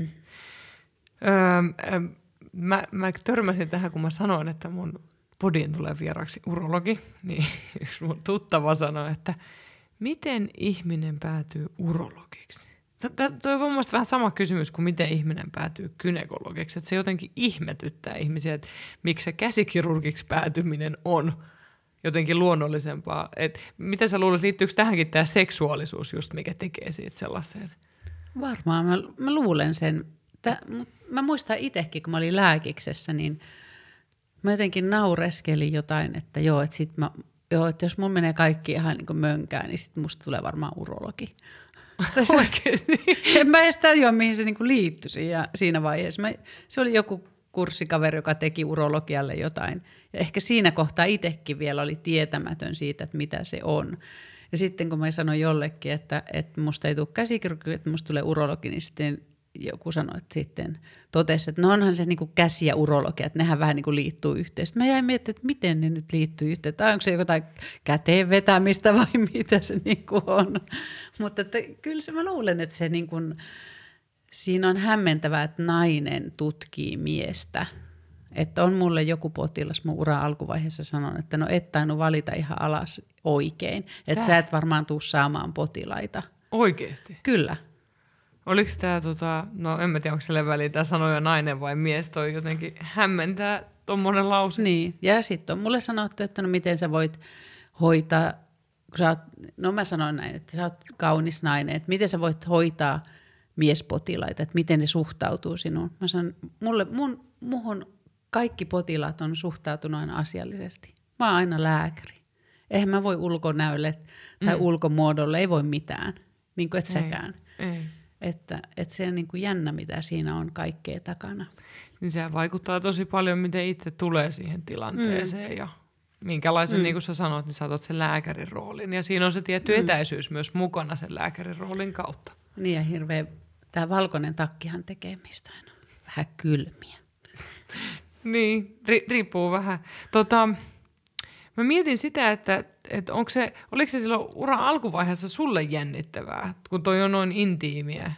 öö, mä, mä törmäsin tähän, kun mä sanoin, että mun podiin tulee vieraksi urologi, niin yksi mun tuttava sanoi, että miten ihminen päätyy urologiksi? Tuo on mun vähän sama kysymys kuin miten ihminen päätyy kynekologiksi. Että se jotenkin ihmetyttää ihmisiä, että miksi se käsikirurgiksi päätyminen on jotenkin luonnollisempaa. Et mitä sä luulet, liittyykö tähänkin tämä seksuaalisuus just, mikä tekee siitä sellaiseen? Varmaan, mä, mä luulen sen. Tä, mä muistan itsekin, kun mä olin lääkiksessä, niin mä jotenkin naureskelin jotain, että joo, että, sit mä, joo, että jos mun menee kaikki ihan niin mönkään, niin sitten musta tulee varmaan urologi. Oikeasti? en mä edes tajua, mihin se niinku liittyi siinä, siinä vaiheessa. Mä, se oli joku kurssikaveri, joka teki urologialle jotain. Ja ehkä siinä kohtaa itsekin vielä oli tietämätön siitä, että mitä se on. Ja sitten kun mä sanoin jollekin, että, että musta ei tule käsikirurgi, että musta tulee urologi, niin sitten joku sanoi, että sitten totesi, että no onhan se niin käsi ja urologia, että nehän vähän niin kuin liittyy yhteen. Sitten mä jäin miettimään, että miten ne nyt liittyy yhteen, tai onko se jotain käteen vetämistä vai mitä se niin kuin on. Mutta että kyllä se mä luulen, että se niin kuin, siinä on hämmentävää, että nainen tutkii miestä. Että on mulle joku potilas mun uran alkuvaiheessa sanonut, että no et tainnut valita ihan alas oikein. Että sä et varmaan tuu saamaan potilaita. Oikeesti? Kyllä. Oliko tämä, tota, no en mä tiedä, onko sille väliin tämä sanoja nainen vai mies, toi jotenkin hämmentää tuommoinen lause. Niin, ja sitten on mulle sanottu, että no miten sä voit hoitaa, kun sä oot, no mä sanoin näin, että sä oot kaunis nainen, että miten sä voit hoitaa – miespotilaita, että miten ne suhtautuu sinuun. Mä sanon, mulle, mun, muhun kaikki potilaat on suhtautunut aina asiallisesti. Mä oon aina lääkäri. Eihän mä voi ulkonäölle tai mm. ulkomuodolle, ei voi mitään. Niin kuin et ei, säkään. Ei. Että, että se on niin kuin jännä, mitä siinä on kaikkea takana. Niin se vaikuttaa tosi paljon, miten itse tulee siihen tilanteeseen mm. ja minkälaisen, mm. niin kuin sä sanoit, niin saatat sen lääkärin roolin. Ja siinä on se tietty mm. etäisyys myös mukana sen lääkärin roolin kautta. Niin ja hirveän Tämä valkoinen takkihan tekee mistään vähän kylmiä. niin, ri- riippuu vähän. Tota, mä mietin sitä, että, että onko se, oliko se silloin uran alkuvaiheessa sulle jännittävää, kun toi on noin intiimiä?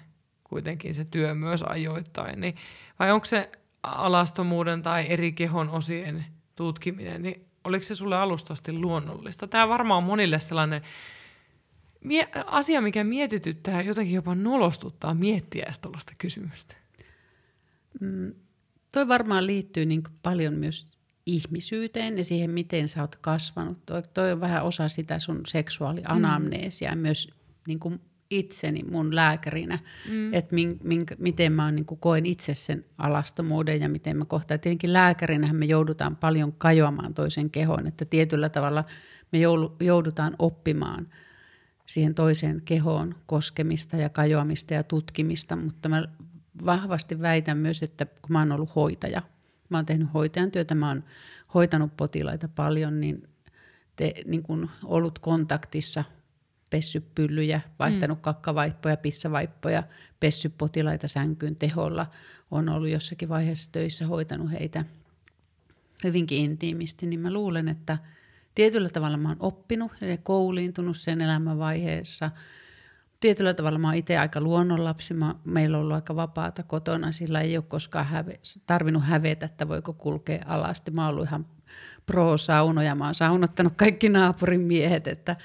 kuitenkin se työ myös ajoittain. Niin, vai onko se alastomuuden tai eri kehon osien tutkiminen, niin oliko se sulle alustasti luonnollista? Tämä varmaan on monille sellainen mie- asia, mikä mietityttää, jotenkin jopa nolostuttaa miettiä tuollaista kysymystä. Mm, toi varmaan liittyy niin paljon myös ihmisyyteen ja siihen, miten sä oot kasvanut. Toi, toi on vähän osa sitä sun seksuaalianamneesia mm. myös niin kuin itseni mun lääkärinä, mm. että min, min, miten mä niin kuin koen itse sen alastomuuden ja miten mä kohtaan. Tietenkin lääkärinä me joudutaan paljon kajoamaan toisen kehoon, että tietyllä tavalla me joudutaan oppimaan siihen toiseen kehoon koskemista ja kajoamista ja tutkimista, mutta mä vahvasti väitän myös, että kun mä oon ollut hoitaja, mä oon tehnyt hoitajan työtä, mä oon hoitanut potilaita paljon, niin, te, niin kun ollut kontaktissa pessyt pyllyjä, vaihtanut mm. kakkavaippoja, pissavaippoja, pessyt potilaita sänkyyn teholla. On ollut jossakin vaiheessa töissä hoitanut heitä hyvinkin intiimisti, niin mä luulen, että tietyllä tavalla mä oon oppinut ja kouliintunut sen elämänvaiheessa. Tietyllä tavalla mä oon itse aika luonnonlapsi. Mä, meillä on ollut aika vapaata kotona, sillä ei ole koskaan häve, tarvinnut hävetä, että voiko kulkea alasti. Mä oon ollut ihan pro-saunoja, mä oon saunottanut kaikki naapurin miehet, että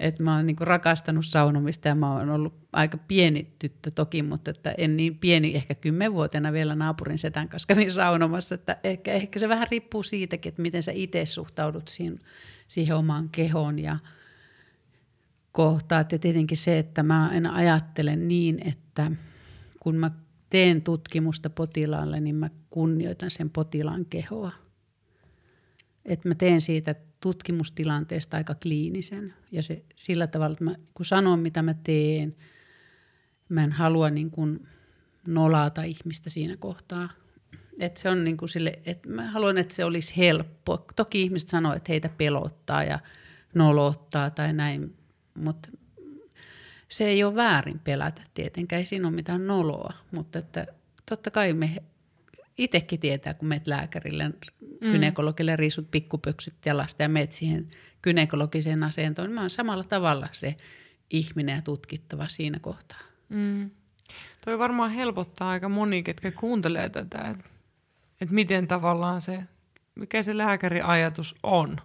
että mä oon niinku rakastanut saunomista ja mä oon ollut aika pieni tyttö toki, mutta että en niin pieni, ehkä kymmenvuotena vielä naapurin setän kanssa kävin saunomassa, että ehkä, ehkä se vähän riippuu siitäkin, että miten sä itse suhtaudut siihen, siihen omaan kehoon ja kohtaat. Ja tietenkin se, että mä en ajattele niin, että kun mä teen tutkimusta potilaalle, niin mä kunnioitan sen potilaan kehoa. Että mä teen siitä tutkimustilanteesta aika kliinisen. Ja se sillä tavalla, että mä, kun sanon mitä mä teen, mä en halua niin kuin nolata ihmistä siinä kohtaa. että se on niin kuin sille, että mä haluan, että se olisi helppo. Toki ihmiset sanoo, että heitä pelottaa ja nolottaa tai näin, mutta se ei ole väärin pelätä tietenkään, ei siinä ole mitään noloa, mutta että totta kai me itsekin tietää, kun meet lääkärille, mm. gynekologille riisut pikkupöksyt jalasta ja meet siihen gynekologiseen asentoon. Mä oon samalla tavalla se ihminen ja tutkittava siinä kohtaa. Mm. Toi varmaan helpottaa aika moni, ketkä kuuntelee tätä, että et miten tavallaan se, mikä se lääkärin ajatus on.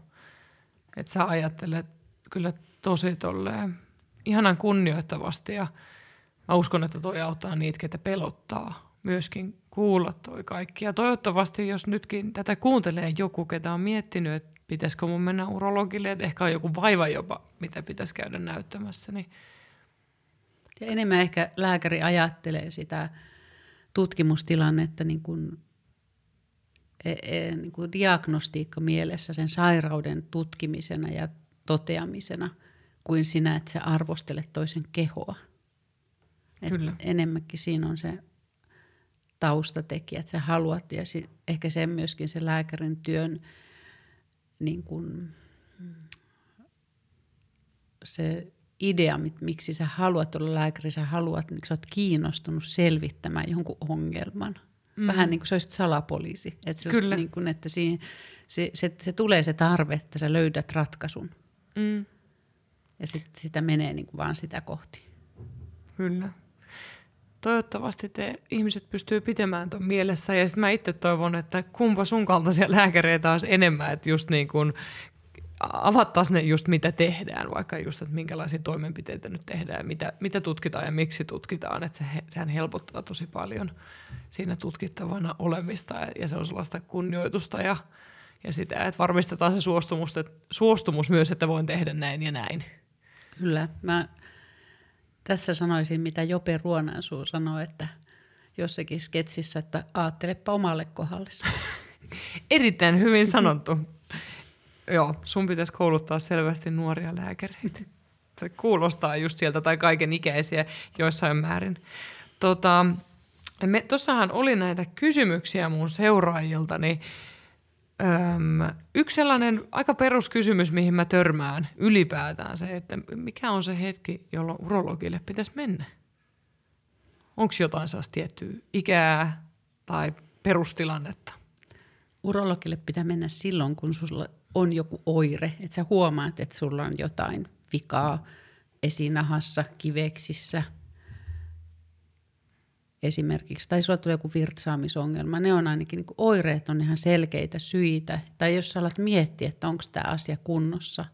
Että sä ajattelet kyllä tosi tolleen ihanan kunnioittavasti ja mä uskon, että toi auttaa niitä, ketä pelottaa myöskin kuulla toi kaikki. Ja toivottavasti, jos nytkin tätä kuuntelee joku, ketä on miettinyt, että pitäisikö mun mennä urologille, että ehkä on joku vaiva jopa, mitä pitäisi käydä näyttämässä. Niin... Ja enemmän ehkä lääkäri ajattelee sitä tutkimustilannetta niin kuin, e, e, niin kuin diagnostiikka mielessä sen sairauden tutkimisena ja toteamisena, kuin sinä, että sä arvostelet toisen kehoa. Kyllä. enemmänkin siinä on se taustatekijät, sä haluat ja sit ehkä se myöskin se lääkärin työn niin kun, se idea, miksi sä haluat olla lääkäri, sä haluat, niin sä oot kiinnostunut selvittämään jonkun ongelman. Mm. Vähän niin kuin sä olisit salapoliisi. Että Kyllä. Niin kuin, että siihen, se, se, se, tulee se tarve, että sä löydät ratkaisun. Mm. Ja sit, sitä menee niin kuin vaan sitä kohti. Kyllä toivottavasti te ihmiset pystyy pitämään tuon mielessä. Ja sitten mä itse toivon, että kumpa sun kaltaisia lääkäreitä olisi enemmän, että just niin kuin avattaisiin ne just mitä tehdään, vaikka just, että minkälaisia toimenpiteitä nyt tehdään mitä, mitä tutkitaan ja miksi tutkitaan. Että se, sehän helpottaa tosi paljon siinä tutkittavana olemista ja se on sellaista kunnioitusta ja, ja sitä, että varmistetaan se suostumus, että, suostumus myös, että voin tehdä näin ja näin. Kyllä. Mä tässä sanoisin, mitä Jope Ruonansuu sanoi, että jossakin sketsissä, että aattelepa omalle kohdalle. Erittäin hyvin sanottu. Joo, sun pitäisi kouluttaa selvästi nuoria lääkäreitä. Kuulostaa just sieltä, tai kaiken ikäisiä joissain määrin. Tota, me, tossahan oli näitä kysymyksiä mun seuraajilta, niin Öm, yksi sellainen aika peruskysymys, mihin mä törmään ylipäätään se, että mikä on se hetki, jolloin urologille pitäisi mennä? Onko jotain sellaista tiettyä ikää tai perustilannetta? Urologille pitää mennä silloin, kun sulla on joku oire, että sä huomaat, että sulla on jotain vikaa esinahassa, kiveksissä, esimerkiksi, tai sulla tulee joku virtsaamisongelma, ne on ainakin niin oireet on ihan selkeitä syitä. Tai jos sä alat miettiä, että onko tämä asia kunnossa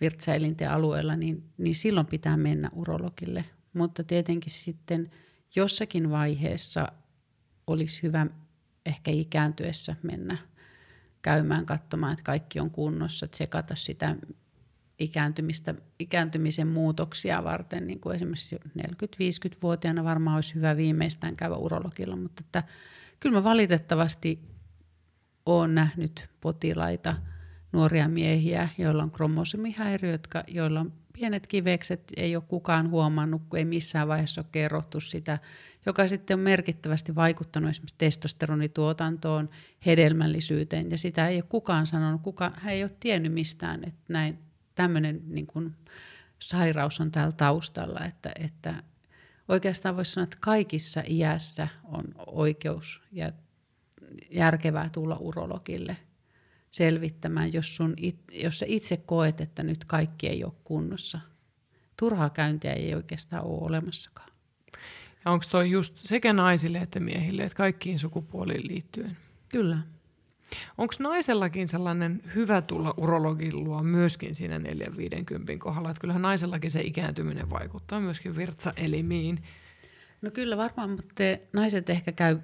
virtsaelinten alueella, niin, niin silloin pitää mennä urologille. Mutta tietenkin sitten jossakin vaiheessa olisi hyvä ehkä ikääntyessä mennä käymään katsomaan, että kaikki on kunnossa, tsekata sitä ikääntymistä, ikääntymisen muutoksia varten, niin kuin esimerkiksi 40-50-vuotiaana varmaan olisi hyvä viimeistään käydä urologilla, mutta että kyllä mä valitettavasti olen nähnyt potilaita, nuoria miehiä, joilla on kromosomihäiriö, jotka, joilla on pienet kivekset, ei ole kukaan huomannut, kun ei missään vaiheessa ole kerrottu sitä, joka sitten on merkittävästi vaikuttanut esimerkiksi testosteronituotantoon, hedelmällisyyteen, ja sitä ei ole kukaan sanonut, kuka, hän ei ole tiennyt mistään, että näin tämmöinen niin kuin, sairaus on täällä taustalla, että, että oikeastaan voisi sanoa, että kaikissa iässä on oikeus ja järkevää tulla urologille selvittämään, jos, sun, jos sä itse koet, että nyt kaikki ei ole kunnossa. Turhaa käyntiä ei oikeastaan ole olemassakaan. Ja onko tuo just sekä naisille että miehille, että kaikkiin sukupuoliin liittyen? Kyllä. Onko naisellakin sellainen hyvä tulla urologin luo myöskin siinä 4-50 kohdalla? Että kyllähän naisellakin se ikääntyminen vaikuttaa myöskin virtsaelimiin. No kyllä varmaan, mutta naiset ehkä käy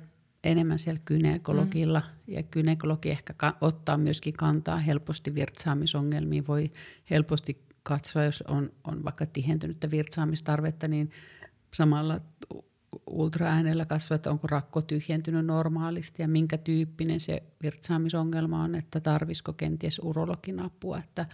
enemmän siellä kynekologilla mm. ja kynekologi ehkä ka- ottaa myöskin kantaa helposti virtsaamisongelmiin. Voi helposti katsoa, jos on, on vaikka tihentynyttä virtsaamistarvetta, niin samalla ultraäänellä katsoa, että onko rakko tyhjentynyt normaalisti ja minkä tyyppinen se virtsaamisongelma on, että tarvisiko kenties urologin apua. Että,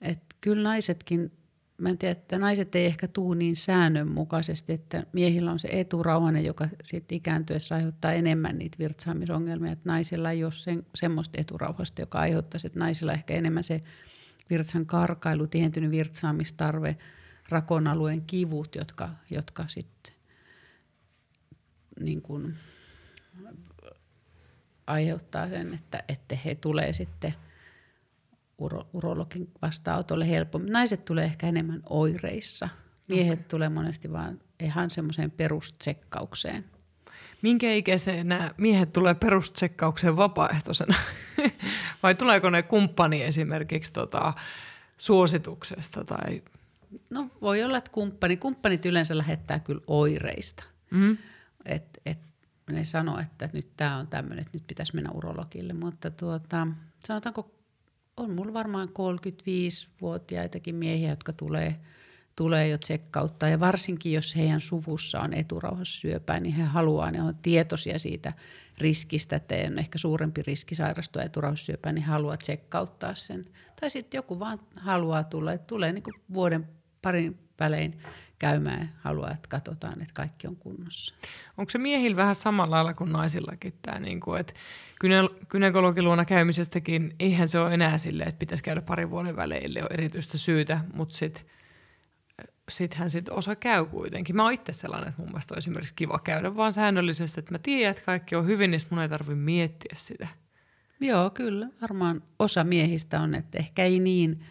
että kyllä naisetkin, mä en tiedä, että naiset ei ehkä tuu niin säännönmukaisesti, että miehillä on se eturauhanen, joka sitten ikääntyessä aiheuttaa enemmän niitä virtsaamisongelmia, että naisilla ei ole sen, semmoista eturauhasta, joka aiheuttaisi, että naisilla ehkä enemmän se virtsan karkailu, tihentynyt virtsaamistarve, rakon alueen kivut, jotka, jotka sitten niin kuin aiheuttaa sen, että, että he tulee sitten uro, urologin vastaanotolle helpommin. Naiset tulee ehkä enemmän oireissa. Miehet okay. tulee monesti vaan ihan semmoiseen perustsekkaukseen. Minkä ikäiseen nämä miehet tulee perustsekkaukseen vapaaehtoisena? Vai tuleeko ne kumppani esimerkiksi tota, suosituksesta? Tai... No voi olla, että kumppani. Kumppanit yleensä lähettää kyllä oireista. Mm että et ne sanoo, että nyt tämä on tämmöinen, että nyt pitäisi mennä urologille. Mutta tuota, sanotaanko, on mulla varmaan 35-vuotiaitakin miehiä, jotka tulee, tulee jo tsekkauttaa. Ja varsinkin, jos heidän suvussa on eturauhassyöpää, niin he haluaa, ne on tietoisia siitä riskistä, että on ehkä suurempi riski sairastua eturauhassyöpään, niin haluaa tsekkauttaa sen. Tai sitten joku vaan haluaa tulla, että tulee niin vuoden parin välein käymään haluaa, että katsotaan, että kaikki on kunnossa. Onko se miehillä vähän samalla lailla kuin naisillakin tämä, niin kuin, että kynekologiluona käymisestäkin, eihän se ole enää silleen, että pitäisi käydä parin vuoden välein, ole erityistä syytä, mutta sitten sittenhän sit osa käy kuitenkin. Mä oon itse sellainen, että mun mielestä on esimerkiksi kiva käydä vaan säännöllisesti, että mä tiedän, että kaikki on hyvin, niin mun ei tarvitse miettiä sitä. Joo, kyllä. Varmaan osa miehistä on, että ehkä ei niin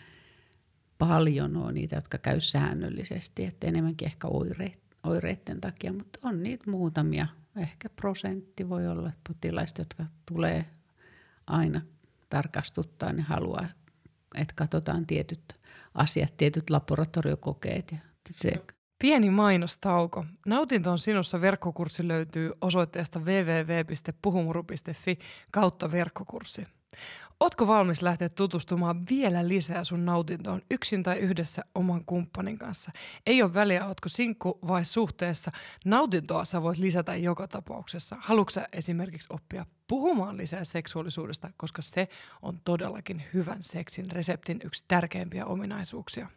paljon ole niitä, jotka käy säännöllisesti, että enemmänkin ehkä oireet, oireiden takia, mutta on niitä muutamia. Ehkä prosentti voi olla potilaista, jotka tulee aina tarkastuttaa, niin haluaa, että katsotaan tietyt asiat, tietyt laboratoriokokeet. Ja se. Pieni mainostauko. Nautinto on sinussa verkkokurssi löytyy osoitteesta www.puhumuru.fi kautta verkkokurssi. Ootko valmis lähteä tutustumaan vielä lisää sun nautintoon yksin tai yhdessä oman kumppanin kanssa? Ei ole väliä, ootko sinkku vai suhteessa. Nautintoa sä voit lisätä joka tapauksessa. Haluatko esimerkiksi oppia puhumaan lisää seksuaalisuudesta, koska se on todellakin hyvän seksin reseptin yksi tärkeimpiä ominaisuuksia.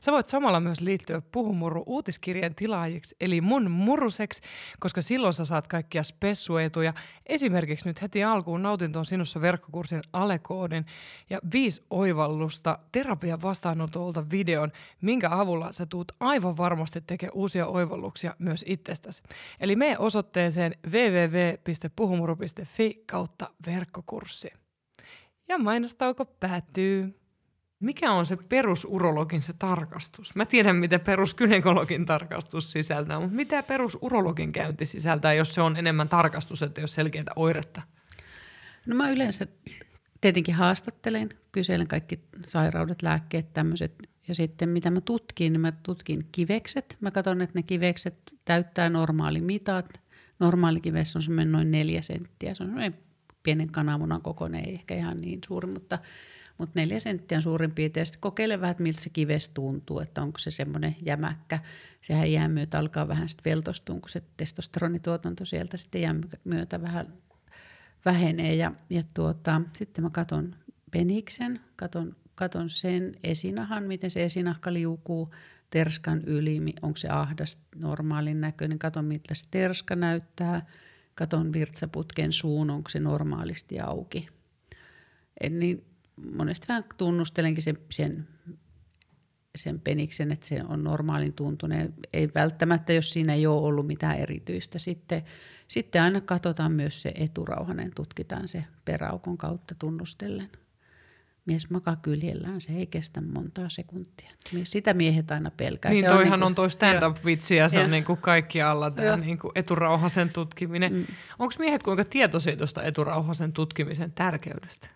Sä voit samalla myös liittyä Puhumuru uutiskirjan tilaajiksi, eli mun muruseks, koska silloin sä saat kaikkia spessuetuja. Esimerkiksi nyt heti alkuun nautintoon sinussa verkkokurssin alekoodin ja viisi oivallusta terapian vastaanotolta videon, minkä avulla sä tuut aivan varmasti tekemään uusia oivalluksia myös itsestäsi. Eli mene osoitteeseen www.puhumuru.fi kautta verkkokurssi. Ja mainostauko päättyy. Mikä on se perusurologin se tarkastus? Mä tiedän, mitä peruskynekologin tarkastus sisältää, mutta mitä perusurologin käynti sisältää, jos se on enemmän tarkastus, että jos selkeää oiretta? No mä yleensä tietenkin haastattelen, kyselen kaikki sairaudet, lääkkeet, tämmöiset. Ja sitten mitä mä tutkin, niin mä tutkin kivekset. Mä katson, että ne kivekset täyttää normaali mitat. Normaali kives on semmoinen noin neljä senttiä. Se on semmoinen pienen kananmunan kokoinen, ei ehkä ihan niin suuri, mutta, mutta neljä senttiä on suurin piirtein. Sitten kokeile vähän, miltä se kives tuntuu, että onko se semmoinen jämäkkä. Sehän jää myötä alkaa vähän sitten veltostua, kun se testosteronituotanto sieltä sitten jää myötä vähän vähenee. Ja, ja tuota, sitten mä katon peniksen, katon, katon sen esinahan, miten se esinahka liukuu terskan yli, onko se ahdas normaalin näköinen, katon miltä se terska näyttää, katon virtsaputken suun, onko se normaalisti auki. En niin monesti vähän tunnustelenkin sen, sen, sen peniksen, että se on normaalin tuntuneen. Ei välttämättä, jos siinä ei ole ollut mitään erityistä. Sitten sitten aina katsotaan myös se eturauhanen, tutkitaan se peräaukon kautta tunnustellen. Mies makaa kyljellään, se ei kestä montaa sekuntia. Sitä miehet aina pelkää. Niin, se toihan on, niin on toi stand-up-vitsi ja se on niin kuin kaikki alla tämä niin kuin eturauhasen tutkiminen. Mm. Onko miehet kuinka tietoisia tuosta eturauhasen tutkimisen tärkeydestä?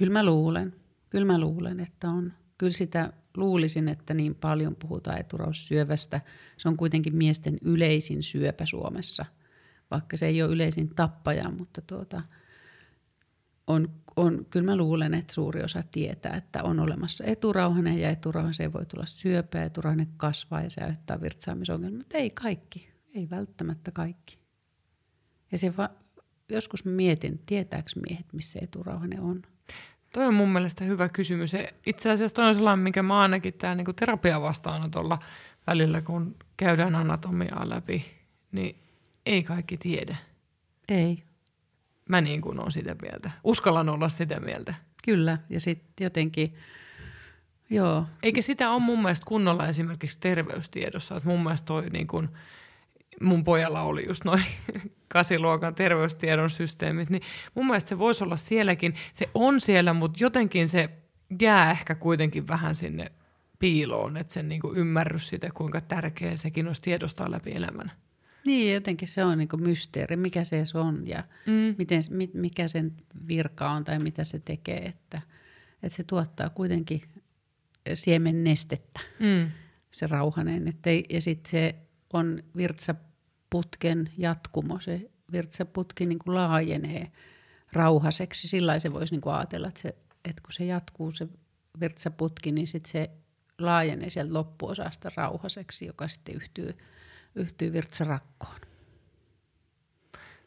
Kyllä mä luulen. Kyllä mä luulen, että on. Kyllä sitä luulisin, että niin paljon puhutaan eturausyövästä. Se on kuitenkin miesten yleisin syöpä Suomessa, vaikka se ei ole yleisin tappaja, mutta tuota, on, on, kyllä mä luulen, että suuri osa tietää, että on olemassa eturauhanen ja eturauhaseen voi tulla syöpä, eturauhanen kasvaa ja se aiheuttaa virtsaamisongelmia, mutta ei kaikki, ei välttämättä kaikki. Ja se va, joskus mietin, tietääkö miehet, missä eturauhanen on. Toi on mun mielestä hyvä kysymys. Itse asiassa toi on sellainen, minkä mä ainakin täällä niin terapiavastaanotolla välillä, kun käydään anatomiaa läpi, niin ei kaikki tiedä. Ei. Mä niin kuin on sitä mieltä. Uskallan olla sitä mieltä. Kyllä, ja sitten jotenkin, joo. Eikä sitä ole mun mielestä kunnolla esimerkiksi terveystiedossa. Että mun mielestä toi niin kuin, mun pojalla oli just noin kasiluokan terveystiedon systeemit, niin mun mielestä se voisi olla sielläkin. Se on siellä, mutta jotenkin se jää ehkä kuitenkin vähän sinne piiloon, että sen niin kuin ymmärrys siitä, kuinka tärkeä sekin olisi tiedostaa läpi elämän. Niin, jotenkin se on niin mysteeri, mikä se on ja mm. miten, mikä sen virka on tai mitä se tekee, että, että se tuottaa kuitenkin siemen nestettä, mm. se rauhanen. Että, ja sitten se on virtsaputken jatkumo, se virtsaputki niin kuin laajenee rauhaseksi. Sillä se voisi niin kuin ajatella, että, se, että kun se jatkuu se virtsaputki, niin sitten se laajenee sieltä loppuosasta rauhaseksi, joka sitten yhtyy, yhtyy virtsarakkoon.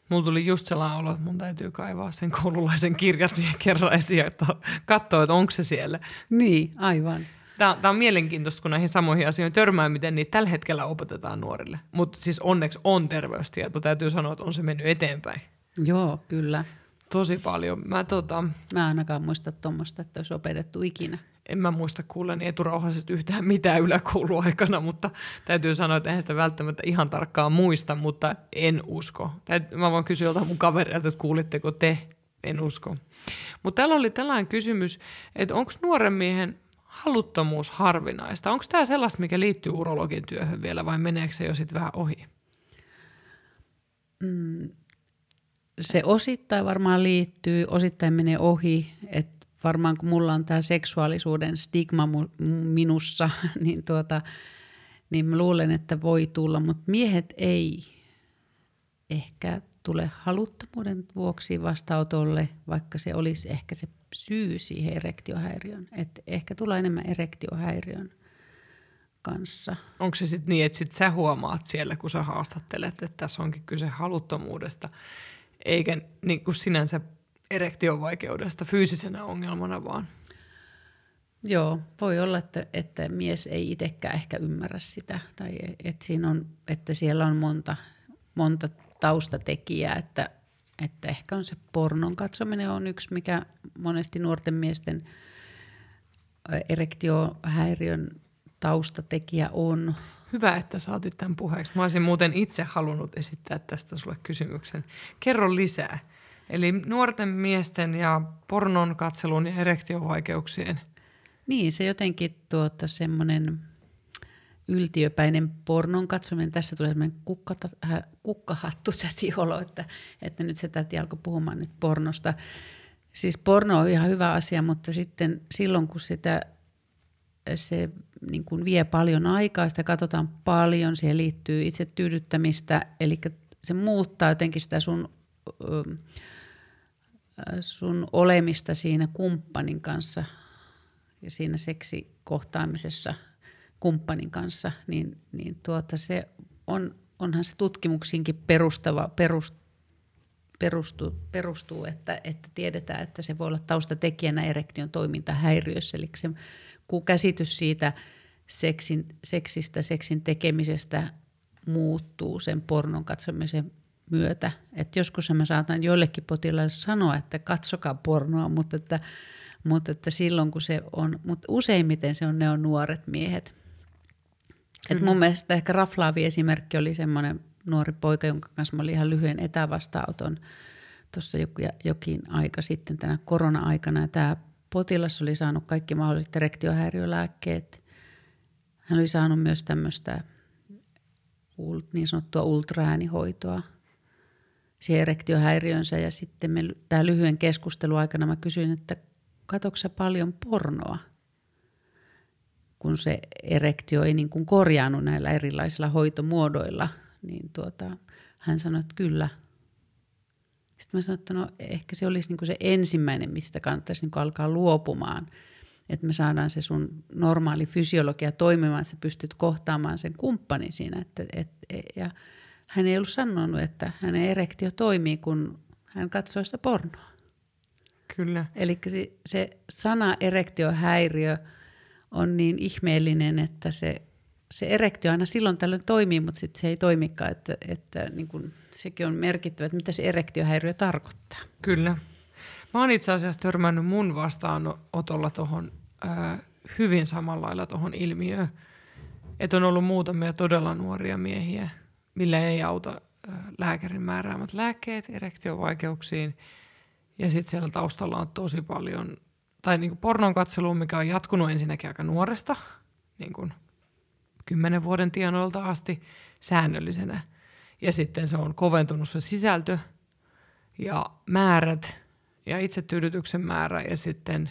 Mulla tuli just sellainen olo, että mun täytyy kaivaa sen koululaisen kirjat vielä kerran esiin, että katsoa, että onko se siellä. Niin, aivan. Tämä, tämä on mielenkiintoista, kun näihin samoihin asioihin törmää, miten niitä tällä hetkellä opetetaan nuorille. Mutta siis onneksi on terveystieto. Täytyy sanoa, että on se mennyt eteenpäin. Joo, kyllä. Tosi paljon. Mä, tota, mä ainakaan muista tuommoista, että olisi opetettu ikinä. En mä muista kuulleni eturauhaisesti yhtään mitään yläkouluaikana, mutta täytyy sanoa, että eihän sitä välttämättä ihan tarkkaan muista, mutta en usko. Mä voin kysyä jotain mun kavereilta, että kuulitteko te? En usko. Mutta täällä oli tällainen kysymys, että onko nuoren miehen haluttomuus harvinaista? Onko tämä sellaista, mikä liittyy urologin työhön vielä vai meneekö se jo sitten vähän ohi? Mm, se osittain varmaan liittyy, osittain menee ohi. että varmaan kun mulla on tämä seksuaalisuuden stigma minussa, niin, tuota, niin mä luulen, että voi tulla, mutta miehet ei ehkä tule haluttomuuden vuoksi vastaanotolle, vaikka se olisi ehkä se syy siihen erektiohäiriön. Että ehkä tulee enemmän erektiohäiriön kanssa. Onko se sitten niin, että sit sä huomaat siellä, kun sä haastattelet, että tässä onkin kyse haluttomuudesta, eikä niin kuin sinänsä erektiovaikeudesta fyysisenä ongelmana vaan? Joo, voi olla, että, että mies ei itsekään ehkä ymmärrä sitä, tai että, siinä on, että siellä on monta, monta taustatekijää, että että ehkä on se pornon katsominen on yksi, mikä monesti nuorten miesten erektiohäiriön taustatekijä on. Hyvä, että saatit tämän puheeksi. Mä olisin muuten itse halunnut esittää tästä sulle kysymyksen. Kerro lisää. Eli nuorten miesten ja pornon katselun ja erektiovaikeuksien Niin, se jotenkin tuota semmoinen yltiöpäinen pornon katsominen. Tässä tulee semmoinen kukkata, äh, kukkahattu olo, että, että nyt se täti alkoi puhumaan nyt pornosta. Siis porno on ihan hyvä asia, mutta sitten silloin kun sitä se niin kuin vie paljon aikaa, sitä katsotaan paljon, siihen liittyy itse tyydyttämistä, eli se muuttaa jotenkin sitä sun, sun olemista siinä kumppanin kanssa ja siinä seksikohtaamisessa kumppanin kanssa, niin, niin tuota se on, onhan se tutkimuksiinkin perustava, perust, perustuu, perustuu että, että tiedetään, että se voi olla taustatekijänä erektion toimintahäiriössä, eli se kun käsitys siitä seksin, seksistä, seksin tekemisestä muuttuu sen pornon katsomisen myötä. Et joskus mä saatan joillekin potilaille sanoa, että katsokaa pornoa, mutta että, mutta että silloin kun se on, mutta useimmiten se on, ne on nuoret miehet. Et mun mielestä ehkä raflaavi esimerkki oli semmoinen nuori poika, jonka kanssa mä olin ihan lyhyen etävastaanoton tuossa jokin aika sitten tänä korona-aikana. Ja tämä potilas oli saanut kaikki mahdolliset erektiohäiriölääkkeet. Hän oli saanut myös tämmöistä niin sanottua ultraäänihoitoa siihen erektiohäiriönsä. Ja sitten me, tämä lyhyen keskustelun aikana mä kysyin, että katoksa paljon pornoa? Kun se erektio ei niin kuin korjaanut näillä erilaisilla hoitomuodoilla, niin tuota, hän sanoi, että kyllä – sitten mä sanoin, että no ehkä se olisi niin kuin se ensimmäinen, mistä kannattaisi niin kuin alkaa luopumaan. Että me saadaan se sun normaali fysiologia toimimaan, että sä pystyt kohtaamaan sen kumppanin siinä. Että, et, e, ja hän ei ollut sanonut, että hänen erektio toimii, kun hän katsoo sitä pornoa. Kyllä. Eli se, se sana erektiohäiriö on niin ihmeellinen, että se se erektio aina silloin tällöin toimii, mutta sitten se ei toimikaan, että, että niin kun, sekin on merkittävä, että mitä se erektiohäiriö tarkoittaa. Kyllä. Mä oon itse asiassa törmännyt mun vastaanotolla tuohon hyvin samalla lailla tuohon ilmiöön, että on ollut muutamia todella nuoria miehiä, millä ei auta äh, lääkärin määräämät lääkkeet erektiovaikeuksiin. Ja sitten siellä taustalla on tosi paljon, tai niin pornon katseluun, mikä on jatkunut ensinnäkin aika nuoresta, niin kuin kymmenen vuoden tienoilta asti säännöllisenä. Ja sitten se on koventunut se sisältö ja määrät ja itsetyydytyksen määrä ja sitten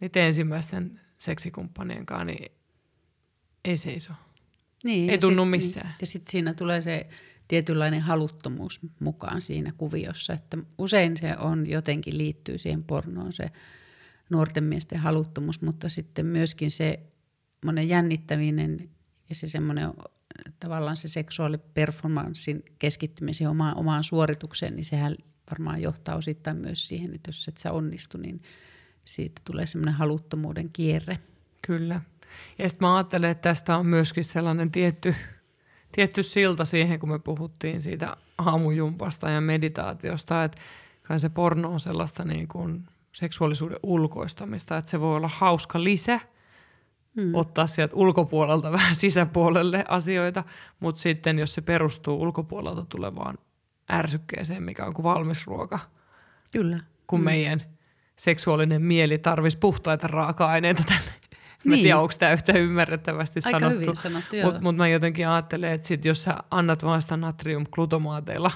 niiden ensimmäisten seksikumppanien kanssa, niin ei seiso. Niin, ei tunnu sit, missään. Ja sitten siinä tulee se tietynlainen haluttomuus mukaan siinä kuviossa, että usein se on jotenkin liittyy siihen pornoon se nuorten miesten haluttomuus, mutta sitten myöskin se monen jännittäminen ja se semmoinen tavallaan se seksuaaliperformanssin keskittymisen omaan, omaan suoritukseen, niin sehän varmaan johtaa osittain myös siihen, että jos et sä onnistu, niin siitä tulee semmoinen haluttomuuden kierre. Kyllä. Ja sitten mä ajattelen, että tästä on myöskin sellainen tietty, tietty silta siihen, kun me puhuttiin siitä aamujumpasta ja meditaatiosta, että kai se porno on sellaista niin kuin seksuaalisuuden ulkoistamista, että se voi olla hauska lisä – mm. ottaa sieltä ulkopuolelta vähän sisäpuolelle asioita, mutta sitten jos se perustuu ulkopuolelta tulevaan ärsykkeeseen, mikä on kuin valmis ruoka, Kyllä. kun mm. meidän seksuaalinen mieli tarvitsisi puhtaita raaka-aineita tänne. Mä niin. tiedä, onko tämä yhtä ymmärrettävästi Aika sanottu. hyvin sanottu, Mutta mut mä jotenkin ajattelen, että sit jos sä annat vaan sitä natriumglutomaateilla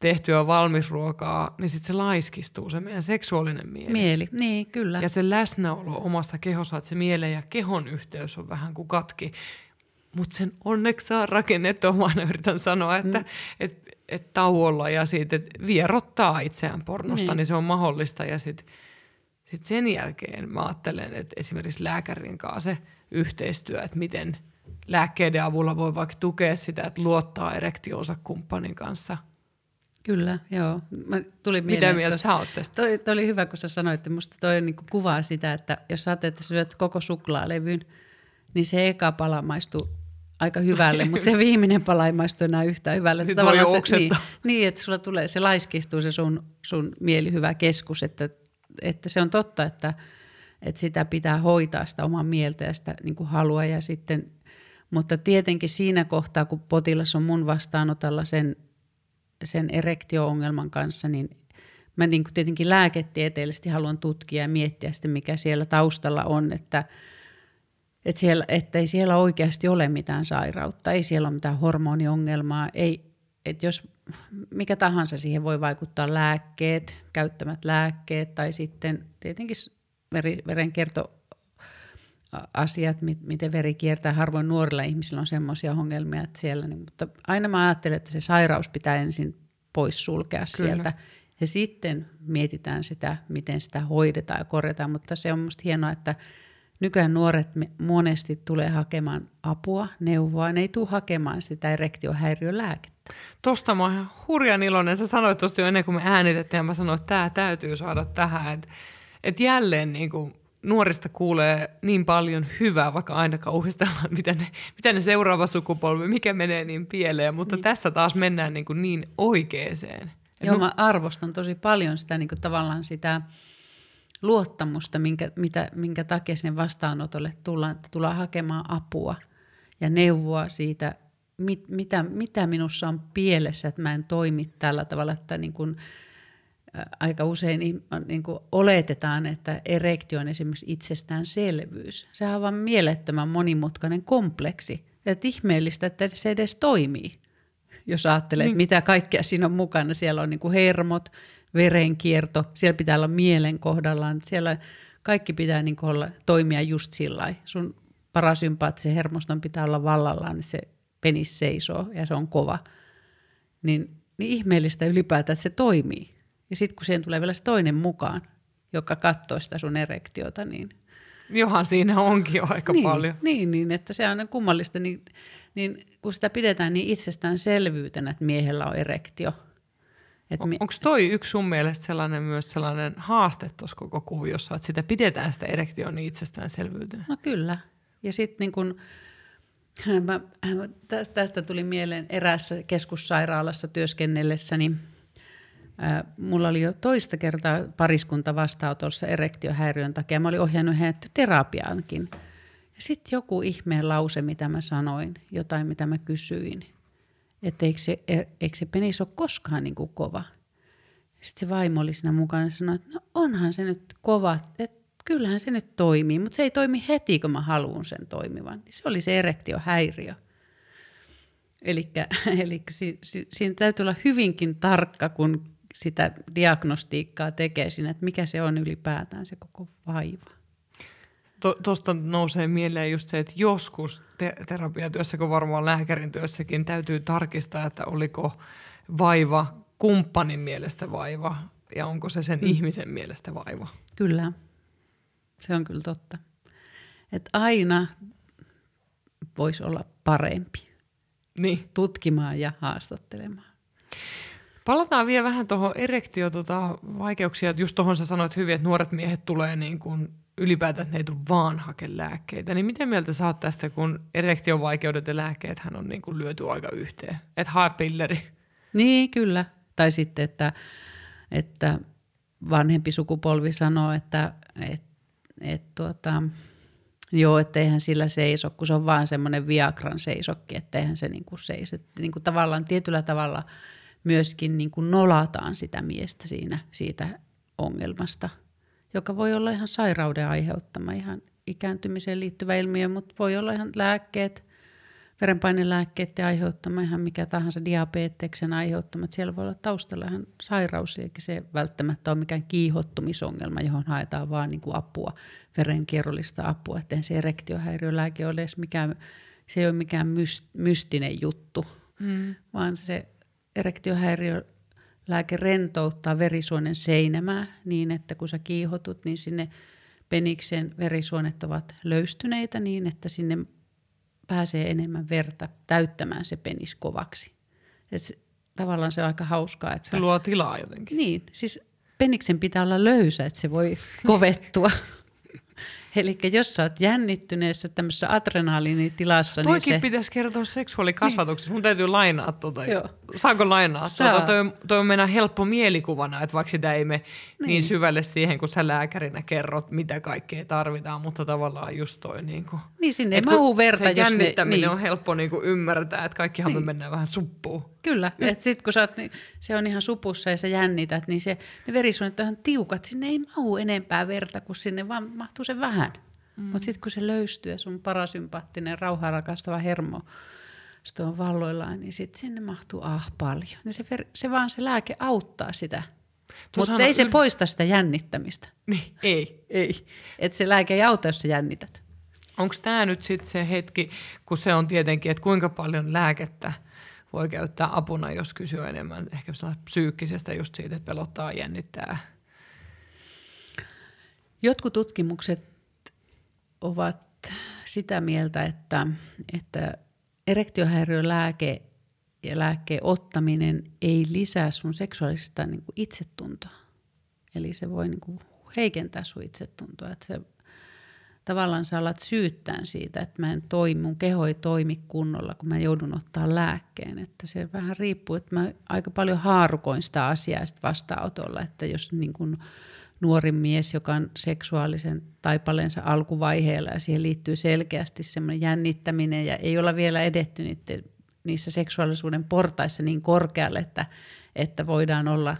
tehtyä valmisruokaa, niin sitten se laiskistuu, se meidän seksuaalinen mieli. Mieli, niin kyllä. Ja se läsnäolo omassa kehossa, että se mielen ja kehon yhteys on vähän kuin katki. Mutta sen onneksi saa rakennettua, vaan yritän sanoa, että mm. et, et tauolla ja siitä, että vierottaa itseään pornosta, niin, niin se on mahdollista. Ja sitten sit sen jälkeen mä ajattelen, että esimerkiksi lääkärin kanssa se yhteistyö, että miten lääkkeiden avulla voi vaikka tukea sitä, että luottaa erektioonsa kumppanin kanssa – Kyllä, joo. Mä tuli mieleen, Mitä mieltä sä oot tästä? Toi, toi oli hyvä, kun sä sanoit, että musta toi niin kuvaa sitä, että jos sä että syöt koko suklaalevyn, niin se eka pala maistuu aika hyvälle, mutta se viimeinen pala ei maistu enää yhtään hyvälle. Sitten voi se, niin, niin, että sulla tulee, se laiskistuu se sun, sun mielihyvä keskus, että, että se on totta, että, että sitä pitää hoitaa sitä omaa mieltä ja sitä niin kuin halua ja sitten, mutta tietenkin siinä kohtaa, kun potilas on mun vastaanotalla sen sen erektio-ongelman kanssa, niin mä niin kuin tietenkin lääketieteellisesti haluan tutkia ja miettiä sitten, mikä siellä taustalla on, että, että, siellä, että ei siellä oikeasti ole mitään sairautta, ei siellä ole mitään hormoniongelmaa, ei, että jos mikä tahansa siihen voi vaikuttaa lääkkeet, käyttämät lääkkeet tai sitten tietenkin veri, verenkierto asiat, miten veri kiertää. Harvoin nuorilla ihmisillä on semmoisia ongelmia, että siellä, niin, mutta aina mä ajattelen, että se sairaus pitää ensin pois sulkea Kyllä. sieltä. Ja sitten mietitään sitä, miten sitä hoidetaan ja korjataan, mutta se on musta hienoa, että nykyään nuoret monesti tulee hakemaan apua, neuvoa, ne ei tule hakemaan sitä erektiohäiriölääkettä. Tuosta mä oon ihan hurjan iloinen. Sä sanoit tuosta jo ennen kuin me äänitettiin ja mä sanoin, että tämä täytyy saada tähän. Että et jälleen niin kuin nuorista kuulee niin paljon hyvää, vaikka aina kauhistellaan, mitä ne, mitä ne seuraava sukupolvi, mikä menee niin pieleen, mutta niin. tässä taas mennään niin, kuin niin oikeeseen. Joo, mä arvostan tosi paljon sitä niin kuin tavallaan sitä luottamusta, minkä, mitä, minkä takia sen vastaanotolle tullaan, että tullaan hakemaan apua ja neuvoa siitä, mit, mitä, mitä minussa on pielessä, että mä en toimi tällä tavalla, että niin kuin, aika usein niin kuin oletetaan, että erektio on esimerkiksi itsestäänselvyys. Sehän on vain mielettömän monimutkainen kompleksi. Että ihmeellistä, että se edes toimii, jos ajattelee, niin. mitä kaikkea siinä on mukana. Siellä on niin kuin hermot, verenkierto, siellä pitää olla mielen kohdallaan. Siellä kaikki pitää niin kuin olla, toimia just sillä Sun parasympaattisen hermoston pitää olla vallallaan, niin se penis seisoo ja se on kova. Niin, niin ihmeellistä ylipäätään, että se toimii. Ja sitten kun siihen tulee vielä se toinen mukaan, joka katsoo sitä sun erektiota, niin... Johan siinä onkin jo aika niin, paljon. Niin, niin, että se on kummallista, niin, niin kun sitä pidetään niin itsestäänselvyytenä, että miehellä on erektio. on, mi- Onko toi yksi sun mielestä sellainen myös sellainen haaste tuossa koko kuviossa, että sitä pidetään sitä erektioa niin itsestäänselvyytenä? No kyllä. Ja sitten niin kun, mä, tästä, tästä tuli mieleen eräässä keskussairaalassa työskennellessäni, niin Mulla oli jo toista kertaa pariskunta vastaanotossa erektiohäiriön takia. Mä olin ohjannut heidät terapiaankin. Ja sitten joku ihmeen lause, mitä mä sanoin, jotain mitä mä kysyin, että eikö se, e, eikö se penis ole koskaan niin kuin kova. Sitten se vaimo oli siinä mukana ja sanoi, että no onhan se nyt kova, että kyllähän se nyt toimii, mutta se ei toimi heti, kun mä haluan sen toimivan. Se oli se erektiohäiriö. Eli si, si, siinä täytyy olla hyvinkin tarkka, kun sitä diagnostiikkaa tekee siinä, että mikä se on ylipäätään se koko vaiva. Tuosta nousee mieleen just se, että joskus te- terapiatyössä, kun varmaan lääkärin työssäkin, täytyy tarkistaa, että oliko vaiva kumppanin mielestä vaiva ja onko se sen mm. ihmisen mielestä vaiva. Kyllä, se on kyllä totta. Että aina voisi olla parempi niin. tutkimaan ja haastattelemaan. Palataan vielä vähän tuohon erektio tota, vaikeuksia. Just tuohon sä sanoit hyvin, että nuoret miehet tulee niin kuin ylipäätään, että ne ei tule vaan hake lääkkeitä. Niin miten mieltä sä oot tästä, kun erektion vaikeudet ja lääkkeet hän on niin kuin lyöty aika yhteen? Että hae pilleri. Niin, kyllä. Tai sitten, että, että vanhempi sukupolvi sanoo, että et, et, tuota, joo, että eihän sillä seiso, kun se on vaan semmoinen Viagran seisokki, että eihän se niin kuin seise. Niin kuin tavallaan tietyllä tavalla – myöskin niin kuin nolataan sitä miestä siinä, siitä ongelmasta, joka voi olla ihan sairauden aiheuttama, ihan ikääntymiseen liittyvä ilmiö, mutta voi olla ihan lääkkeet, verenpainelääkkeiden aiheuttama, ihan mikä tahansa diabeteksen aiheuttama. Siellä voi olla taustalla ihan sairaus, eikä se välttämättä ole mikään kiihottumisongelma, johon haetaan vaan niin kuin apua, verenkierrollista apua. Että se erektiohäiriölääke ole edes mikään, se ei ole mikään mystinen juttu, mm. vaan se erektiohäiriölääke rentouttaa verisuonen seinämää niin, että kun sä kiihotut, niin sinne peniksen verisuonet ovat löystyneitä niin, että sinne pääsee enemmän verta täyttämään se penis kovaksi. Et tavallaan se on aika hauskaa. Että, se luo tilaa jotenkin. Niin, siis peniksen pitää olla löysä, että se voi kovettua Eli jos sä oot jännittyneessä tämmöisessä adrenaliinitilassa, niin Toikin se... pitäisi kertoa seksuaalikasvatuksessa. Mun täytyy lainaa tuota. Joo. Saanko lainaa? Saa. Tuota, toi, toi on mennä helppo mielikuvana, että vaikka sitä ei me niin. Niin. syvälle siihen, kun sä lääkärinä kerrot, mitä kaikkea tarvitaan, mutta tavallaan just toi niin kuin, Niin sinne ei kun mahu verta, jos ne... jännittäminen Niin. on helppo niin kuin ymmärtää, että kaikkihan me Niin. mennään vähän suppuun. Kyllä, että sitten kun sä oot, niin se on ihan supussa ja sä jännität, niin se, ne verisuonet on ihan tiukat. Sinne ei mahu enempää verta, kuin sinne vaan mahtuu se vähän. Mm. Mutta sitten kun se löystyy ja sun parasympaattinen, rauhaa rakastava hermo on valloillaan, niin sitten sinne mahtuu ah paljon. Ja se, ver, se vaan se lääke auttaa sitä. Mutta ei se yl- poista sitä jännittämistä. Niin, ei. Ei. Että se lääke ei auta, jos sä jännität. Onko tämä nyt sitten se hetki, kun se on tietenkin, että kuinka paljon lääkettä voi käyttää apuna, jos kysyy enemmän ehkä psyykkisestä just siitä, että pelottaa, jännittää. Jotkut tutkimukset ovat sitä mieltä, että, että erektiohäiriölääke ja lääkkeen ottaminen ei lisää sun seksuaalista niin kuin itsetuntoa. Eli se voi niin kuin heikentää sun itsetuntoa. Että se, tavallaan sä alat syyttää siitä, että mä en toimi, mun keho ei toimi kunnolla, kun mä joudun ottaa lääkkeen. Että se vähän riippuu, että mä aika paljon haarukoin sitä asiaa sit vastaanotolla, että jos niin kuin nuori mies, joka on seksuaalisen taipaleensa alkuvaiheella ja siihen liittyy selkeästi semmoinen jännittäminen ja ei olla vielä edetty niissä seksuaalisuuden portaissa niin korkealle, että, että voidaan olla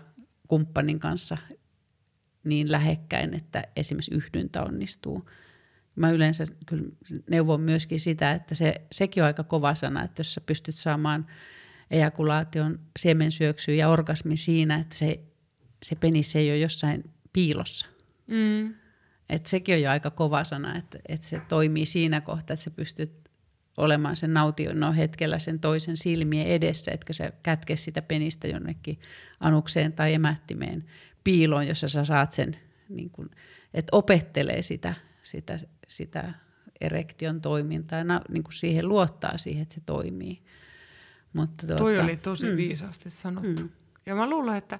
kumppanin kanssa niin lähekkäin, että esimerkiksi yhdyntä onnistuu. Mä yleensä kyllä neuvon myöskin sitä, että se, sekin on aika kova sana, että jos sä pystyt saamaan ejakulaation, siemensyöksyä ja orgasmi siinä, että se, se penis ei ole jossain piilossa. Mm. Et sekin on jo aika kova sana, että, että se toimii siinä kohtaa, että sä pystyt olemaan sen nautinnon hetkellä sen toisen silmien edessä, etkä sä kätke sitä penistä jonnekin anukseen tai emättimeen piiloon, jossa sä saat sen, niin kun, että opettelee sitä, sitä, sitä erektion toimintaa, na, niin kun siihen luottaa siihen, että se toimii. Mutta Toi tuota, oli tosi mm. viisaasti sanottu. Mm. Ja mä luulen, että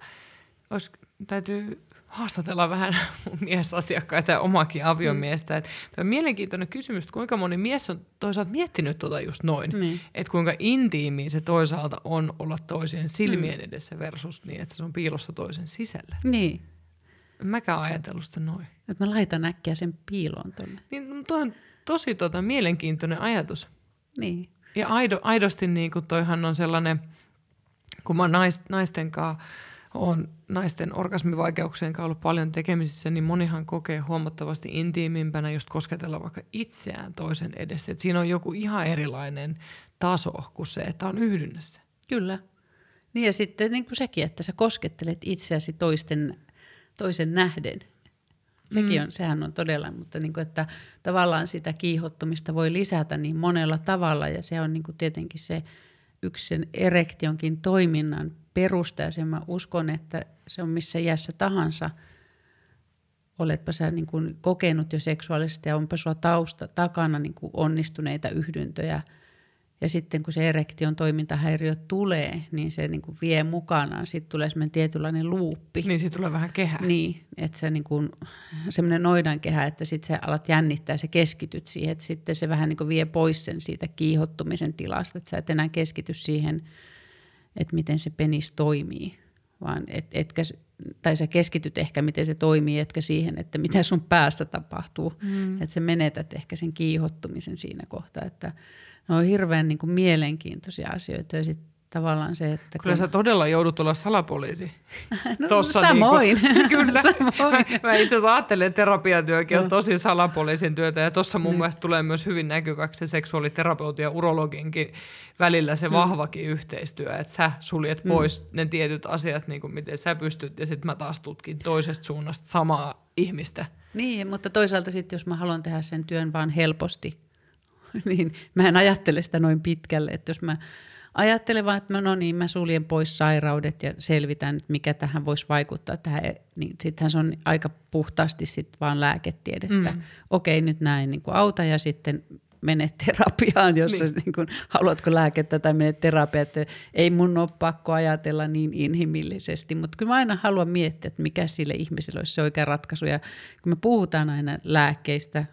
olisi, täytyy haastatella vähän mun miesasiakkaita ja omakin aviomiestä. Mm. Toi on mielenkiintoinen kysymys, että kuinka moni mies on toisaalta miettinyt tuota just noin. Niin. Että kuinka intiimiä se toisaalta on olla toisien silmien edessä versus niin, että se on piilossa toisen sisällä. Niin, En mäkään ajatellut sitä noin. että mä laitan äkkiä sen piiloon tuonne. Niin toi on tosi tota, mielenkiintoinen ajatus. Niin. Ja aido, aidosti niin kuin toihan on sellainen, kun mä oon nais, naisten kanssa, on naisten orgasmivaikeuksien kanssa ollut paljon tekemisissä, niin monihan kokee huomattavasti intiimimpänä just kosketella vaikka itseään toisen edessä. Et siinä on joku ihan erilainen taso kuin se, että on yhdynnässä. Kyllä. Niin ja sitten niin kuin sekin, että sä koskettelet itseäsi toisten, toisen nähden. Sekin on, sehän on todella, mutta niin kuin, että tavallaan sitä kiihottumista voi lisätä niin monella tavalla ja se on niin kuin tietenkin se yksi sen erektionkin toiminnan perusta ja sen mä uskon, että se on missä iässä tahansa. Oletpa sä niin kuin kokenut jo seksuaalisesti ja onpa sulla tausta takana niin kuin onnistuneita yhdyntöjä – ja sitten kun se erektion toimintahäiriö tulee, niin se niin kuin vie mukanaan. Sitten tulee semmoinen tietynlainen luuppi. Niin siitä tulee vähän kehä. Niin, että se niin kuin, semmoinen noidankehä, että sitten sä alat jännittää ja sä keskityt siihen, että sitten se vähän niin kuin vie pois sen siitä kiihottumisen tilasta, että sä et enää keskity siihen, että miten se penis toimii, vaan et, etkä, tai sä keskityt ehkä miten se toimii, etkä siihen, että mitä sun päässä tapahtuu, mm. että sä menetät ehkä sen kiihottumisen siinä kohtaa, että ne on hirveän niin kuin mielenkiintoisia asioita ja sitten tavallaan se, että... Kyllä kun... sä todella joudut olla salapoliisi. no, Tossa samoin. Niinku, kyllä. samoin. Mä, mä itse asiassa ajattelen, että terapiatyökin on tosi salapoliisin työtä ja tuossa mun mm. mielestä tulee myös hyvin näkyväksi se seksuaaliterapeutin ja urologinkin välillä se vahvakin mm. yhteistyö, että sä suljet mm. pois ne tietyt asiat, niin kuin miten sä pystyt ja sitten mä taas tutkin toisesta suunnasta samaa ihmistä. Niin, mutta toisaalta sitten jos mä haluan tehdä sen työn vaan helposti, niin mä en ajattele sitä noin pitkälle, että jos mä ajattelen vaan, että no niin, mä suljen pois sairaudet ja selvitän, että mikä tähän voisi vaikuttaa tähän, niin sittenhän se on aika puhtaasti sitten vaan lääketiedettä. Mm. Okei, nyt näin niin kuin auta ja sitten mene terapiaan, jos niin. niin kuin, haluatko lääkettä tai mene terapiaan. Että ei mun ole pakko ajatella niin inhimillisesti, mutta kyllä mä aina haluan miettiä, että mikä sille ihmiselle olisi se oikea ratkaisu. Ja kun me puhutaan aina lääkkeistä,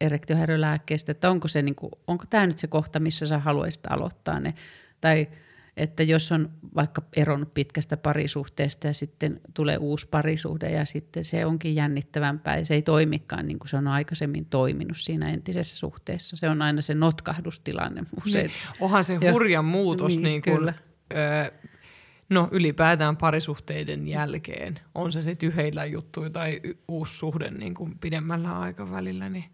erektiohäiriölääkkeestä, että onko, se, niin kuin, onko tämä nyt se kohta, missä sä haluaisit aloittaa ne. Tai että jos on vaikka eronnut pitkästä parisuhteesta ja sitten tulee uusi parisuhde ja sitten se onkin jännittävämpää ja se ei toimikaan niin kuin se on aikaisemmin toiminut siinä entisessä suhteessa. Se on aina se notkahdustilanne usein. Niin, onhan se hurja muutos niin, niin kuin, Öö, no ylipäätään parisuhteiden jälkeen, on se sitten yheillä juttu tai uusi suhde niin kuin pidemmällä aikavälillä. Niin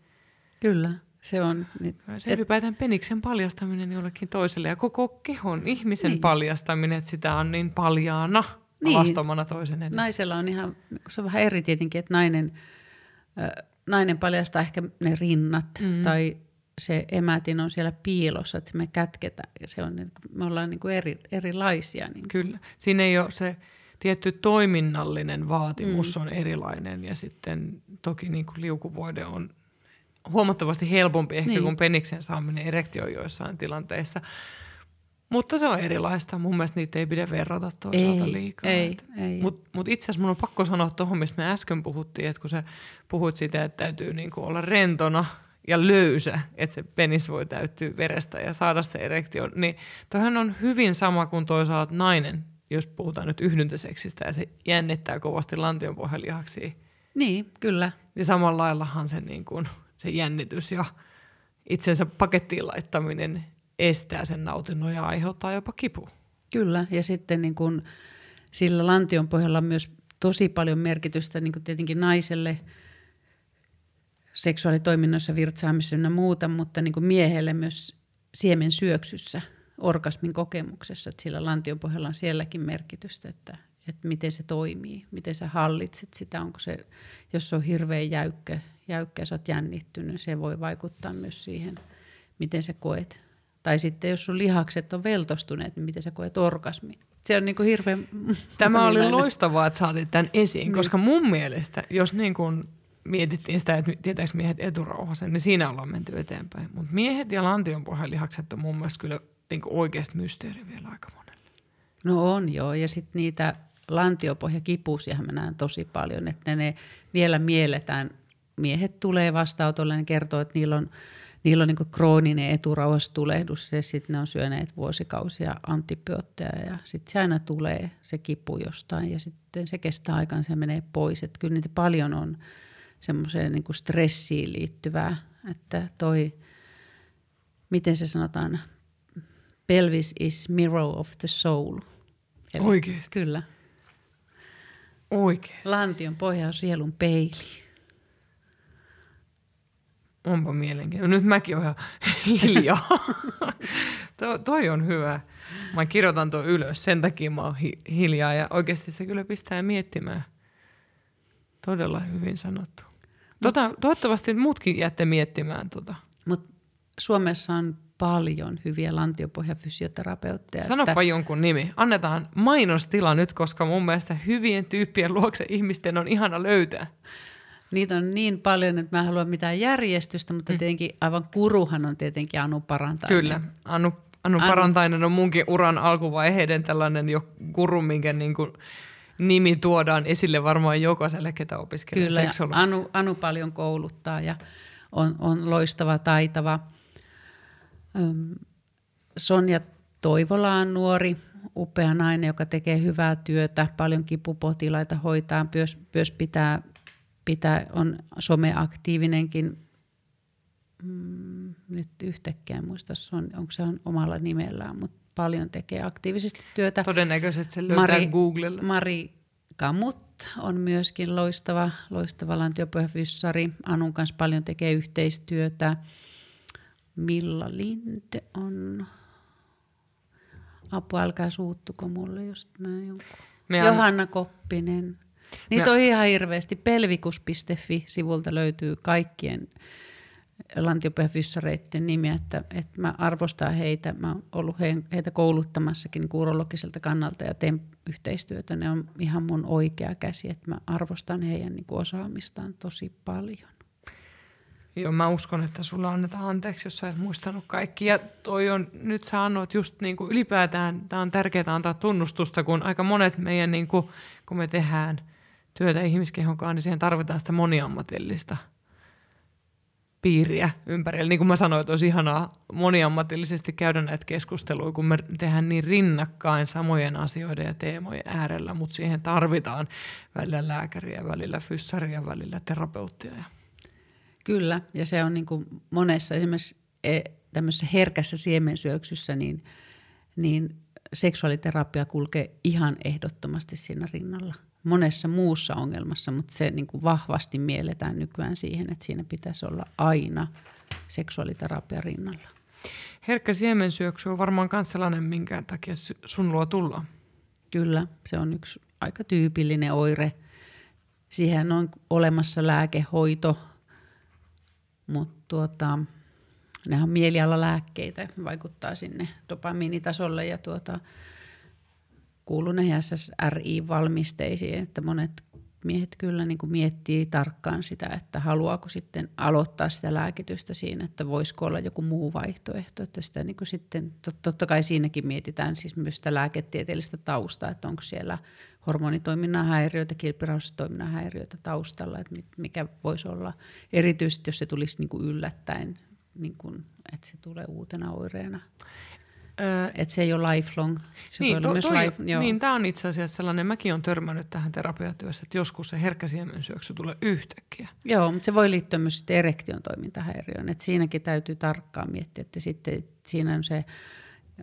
Kyllä. Se on... Niin, se et, ylipäätään peniksen paljastaminen jollekin toiselle ja koko kehon ihmisen niin. paljastaminen, että sitä on niin paljaana niin. alastomana toisen edessä. Naisella on ihan, se on vähän eri tietenkin, että nainen, äh, nainen paljastaa ehkä ne rinnat mm-hmm. tai se emätin on siellä piilossa, että me kätketään ja se on, me ollaan niin kuin eri, erilaisia. Niin. Kyllä, siinä ei ole se tietty toiminnallinen vaatimus mm. on erilainen ja sitten toki niin kuin liukuvoide on huomattavasti helpompi ehkä niin. kuin peniksen saaminen erektio joissain tilanteissa. Mutta se on erilaista. Mun mielestä niitä ei pidä verrata toisaalta ei, liikaa. Ei, ei. Mutta mut itse asiassa mun on pakko sanoa tuohon, mistä me äsken puhuttiin, että kun sä puhut siitä, että täytyy niinku olla rentona ja löysä, että se penis voi täyttyä verestä ja saada se erektio, niin toihan on hyvin sama kuin toisaalta nainen, jos puhutaan nyt yhdyntäseksistä ja se jännittää kovasti lantionpohjalihaksia. Niin, kyllä. Niin samalla laillahan se niin kuin – se jännitys ja itsensä pakettiin laittaminen estää sen nautinnon ja aiheuttaa jopa kipu. Kyllä, ja sitten niin kun sillä lantion pohjalla on myös tosi paljon merkitystä niin kuin tietenkin naiselle seksuaalitoiminnoissa, virtsaamisessa ja muuta, mutta niin miehelle myös siemen syöksyssä, orgasmin kokemuksessa, että sillä lantion pohjalla on sielläkin merkitystä, että, että miten se toimii, miten sä hallitset sitä, onko se, jos se on hirveän jäykkä, jäykkä sä oot jännittynyt, se voi vaikuttaa myös siihen, miten sä koet. Tai sitten jos sun lihakset on veltostuneet, niin miten sä koet orgasmi. Se on niin kuin hirveän... Tämä oli loistavaa, että saatit tämän esiin, niin. koska mun mielestä, jos niin kuin mietittiin sitä, että tietääkö miehet eturauhasen, niin siinä ollaan menty eteenpäin. Mutta miehet ja lihakset on mun mielestä kyllä niin kuin oikeasti mysteeri vielä aika monelle. No on joo, ja sitten niitä lantiopohjakipuusiahan mä näen tosi paljon, että ne vielä mielletään miehet tulee vastaanotolle, ne kertoo, että niillä on, niillä on niin krooninen eturauhastulehdus ja sitten ne on syöneet vuosikausia antibiootteja ja sitten se aina tulee se kipu jostain ja sitten se kestää aikaan, se menee pois. Että kyllä niitä paljon on semmoiseen niin stressiin liittyvää, että toi, miten se sanotaan, pelvis is mirror of the soul. Eli? Kyllä. Oikeasti. Lantion pohja on sielun peili. Onpa mielenkiintoista. Nyt mäkin olen hiljaa. to, toi on hyvä. Mä kirjoitan tuon ylös, sen takia mä oon hi- hiljaa ja oikeasti se kyllä pistää miettimään. Todella hyvin sanottu. Tota, toivottavasti muutkin jäätte miettimään tota. Mut Suomessa on paljon hyviä lantiopohjafysioterapeutteja. Sanopa että... jonkun nimi. Annetaan mainostila nyt, koska mun mielestä hyvien tyyppien luokse ihmisten on ihana löytää. Niitä on niin paljon, että mä en halua mitään järjestystä, mutta mm. tietenkin aivan kuruhan on tietenkin Anu Parantainen. Kyllä, Anu, Anu, Anu Parantainen on munkin uran alkuvaiheiden tällainen jo kuru, minkä niin kuin nimi tuodaan esille varmaan jokaiselle, ketä opiskelee Kyllä, Anu, Anu paljon kouluttaa ja on, on loistava, taitava. Sonja Toivola on nuori, upea nainen, joka tekee hyvää työtä, paljon kipupotilaita hoitaa, myös, myös pitää pitää, on someaktiivinenkin, mm, nyt yhtäkkiä en muista, on, onko se on omalla nimellään, mutta paljon tekee aktiivisesti työtä. Todennäköisesti se löytää Mari, Googlella. Mari Kamut on myöskin loistava, loistava lantiopohjafyssari. Anun kanssa paljon tekee yhteistyötä. Milla Linde on... Apua, älkää suuttuko mulle, jos mä jonkun... Johanna Koppinen. Niitä on ihan hirveästi. Pelvikus.fi-sivulta löytyy kaikkien lantiopääfyssareiden nimiä, että, että mä arvostan heitä. Mä oon ollut heitä kouluttamassakin urologiselta kannalta ja teen yhteistyötä. Ne on ihan mun oikea käsi, että mä arvostan heidän niin osaamistaan tosi paljon. Joo, mä uskon, että sulla annetaan anteeksi, jos sä et muistanut kaikki. Ja toi on, nyt sä annot just niin kuin ylipäätään, tämä on tärkeää antaa tunnustusta, kun aika monet meidän, niin kuin, kun me tehdään – työtä ihmiskehonkaan, niin siihen tarvitaan sitä moniammatillista piiriä ympärillä. Niin kuin mä sanoin, että olisi ihanaa moniammatillisesti käydä näitä keskusteluja, kun me tehdään niin rinnakkain samojen asioiden ja teemojen äärellä, mutta siihen tarvitaan välillä lääkäriä, välillä fyssaria, välillä terapeuttia. Kyllä, ja se on niin kuin monessa esimerkiksi e, tämmöisessä herkässä siemensyöksyssä, niin, niin seksuaaliterapia kulkee ihan ehdottomasti siinä rinnalla – monessa muussa ongelmassa, mutta se niin kuin vahvasti mielletään nykyään siihen, että siinä pitäisi olla aina seksuaaliterapia rinnalla. Herkkä siemensyöksy on varmaan myös sellainen, minkä takia sun luo tulla. Kyllä, se on yksi aika tyypillinen oire. Siihen on olemassa lääkehoito, mutta tuota, nehän on mielialalääkkeitä, vaikuttaa sinne dopamiinitasolle ja tuota, kuuluu ne SSRI-valmisteisiin, että monet miehet kyllä niin kuin miettii tarkkaan sitä, että haluaako sitten aloittaa sitä lääkitystä siinä, että voisiko olla joku muu vaihtoehto. Että sitä niin kuin sitten, totta kai siinäkin mietitään siis myös sitä lääketieteellistä taustaa, että onko siellä hormonitoiminnan häiriöitä, kilpirauhastoiminnan häiriöitä taustalla, että mikä voisi olla erityisesti, jos se tulisi niin kuin yllättäen, niin kuin, että se tulee uutena oireena. Öö, että se ei ole lifelong. Se niin, to, myös toi, life, joo. niin tämä on itse asiassa sellainen, mäkin olen törmännyt tähän terapiatyössä, että joskus se herkkä siemensyöksy tulee yhtäkkiä. Joo, mutta se voi liittyä myös erektion toimintahäiriöön. Että siinäkin täytyy tarkkaan miettiä, että sitten siinä on se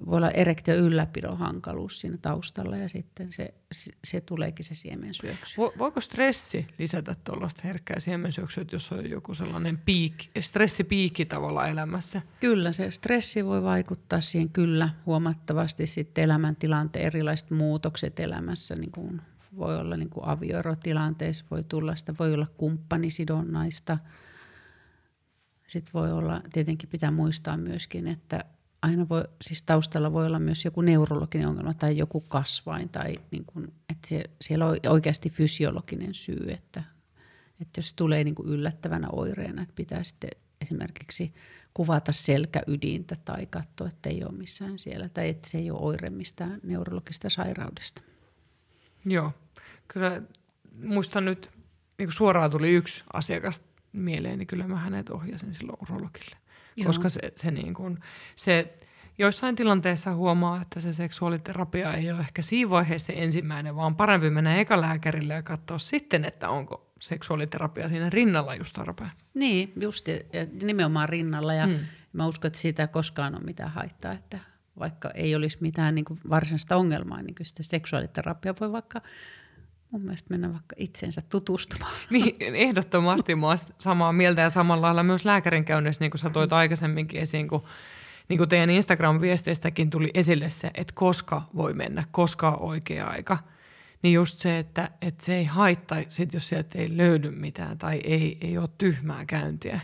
voi olla erektio ylläpidon hankaluus siinä taustalla ja sitten se, se tuleekin se siemensyöksy. Voiko stressi lisätä tuollaista herkkää siemensyöksyä, jos on joku sellainen piik, stressipiikki tavalla elämässä? Kyllä, se stressi voi vaikuttaa siihen kyllä huomattavasti sitten elämäntilanteen erilaiset muutokset elämässä, niin kuin voi olla niin kuin avioerotilanteessa, voi tulla sitä, voi olla kumppanisidonnaista. Sitten voi olla, tietenkin pitää muistaa myöskin, että aina voi, siis taustalla voi olla myös joku neurologinen ongelma tai joku kasvain tai niin kuin, että se, siellä on oikeasti fysiologinen syy, että, että jos tulee niin kuin yllättävänä oireena, että pitää sitten esimerkiksi kuvata selkäydintä tai katsoa, että ei ole missään siellä tai että se ei ole oire mistään neurologista sairaudesta. Joo, kyllä muistan nyt, niin suoraan tuli yksi asiakas mieleen, niin kyllä mä hänet ohjasin silloin urologille. Joo. koska se, se, niin kuin, se joissain tilanteissa huomaa, että se seksuaaliterapia ei ole ehkä siinä vaiheessa se ensimmäinen, vaan parempi mennä eka lääkärille ja katsoa sitten, että onko seksuaaliterapia siinä rinnalla just tarpeen. Niin, just ja nimenomaan rinnalla ja hmm. mä uskon, että siitä ei koskaan ole mitään haittaa, että vaikka ei olisi mitään niin kuin varsinaista ongelmaa, niin kyllä sitä seksuaaliterapia voi vaikka mun mielestä mennä vaikka itsensä tutustumaan. Niin, ehdottomasti mä samaa mieltä ja samalla lailla myös lääkärin käynnissä, niin kuin sä toit aikaisemminkin esiin, kun niin kuin teidän Instagram-viesteistäkin tuli esille se, että koska voi mennä, koska on oikea aika. Niin just se, että, että se ei haittaa, sit jos sieltä ei löydy mitään tai ei, ei ole tyhmää käyntiä.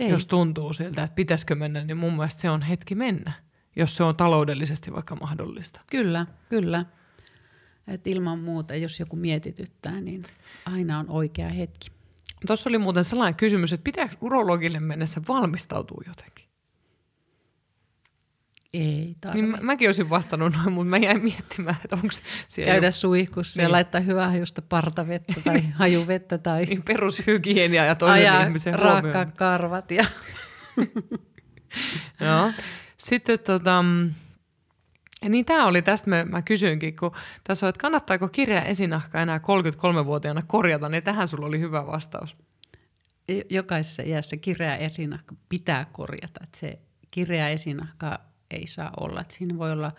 Ei. Jos tuntuu siltä, että pitäisikö mennä, niin mun mielestä se on hetki mennä, jos se on taloudellisesti vaikka mahdollista. Kyllä, kyllä. Et ilman muuta, jos joku mietityttää, niin aina on oikea hetki. Tuossa oli muuten sellainen kysymys, että pitääkö urologille mennessä valmistautua jotenkin? Ei tarvitse. Niin mä, mäkin olisin vastannut noin, mutta mä jäin miettimään, että onko siellä... Käydä joku... suihkussa niin. ja laittaa hyvää hajusta partavettä tai hajuvettä tai... Niin perushygienia ja toisen Ajaa ihmisen raakkaa karvat ja... Joo. Sitten tota, ja niin tämä oli tästä, mä, mä kysyinkin, kun tässä on, että kannattaako kirja esinahka enää 33-vuotiaana korjata, niin tähän sulla oli hyvä vastaus. Jokaisessa iässä kireä esinahka pitää korjata, että se kireä esinahka ei saa olla. Että siinä voi olla,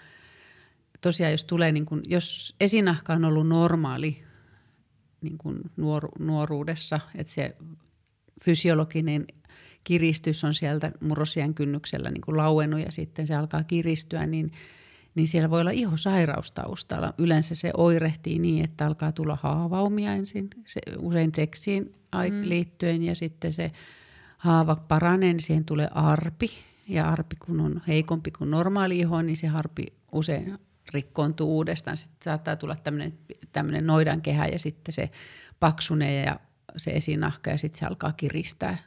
tosiaan jos tulee, niin kun, jos esinahka on ollut normaali niin kun nuoru, nuoruudessa, että se fysiologinen kiristys on sieltä murrosien kynnyksellä niin lauennut ja sitten se alkaa kiristyä, niin – niin siellä voi olla ihosairaus taustalla. Yleensä se oirehtii niin, että alkaa tulla haavaumia ensin, se, usein seksiin mm. liittyen ja sitten se haava paranee, niin siihen tulee arpi. Ja arpi kun on heikompi kuin normaali iho, niin se arpi usein rikkoontuu uudestaan. Sitten saattaa tulla tämmöinen noidan kehä ja sitten se paksunee ja se esinahka ja sitten se alkaa kiristää.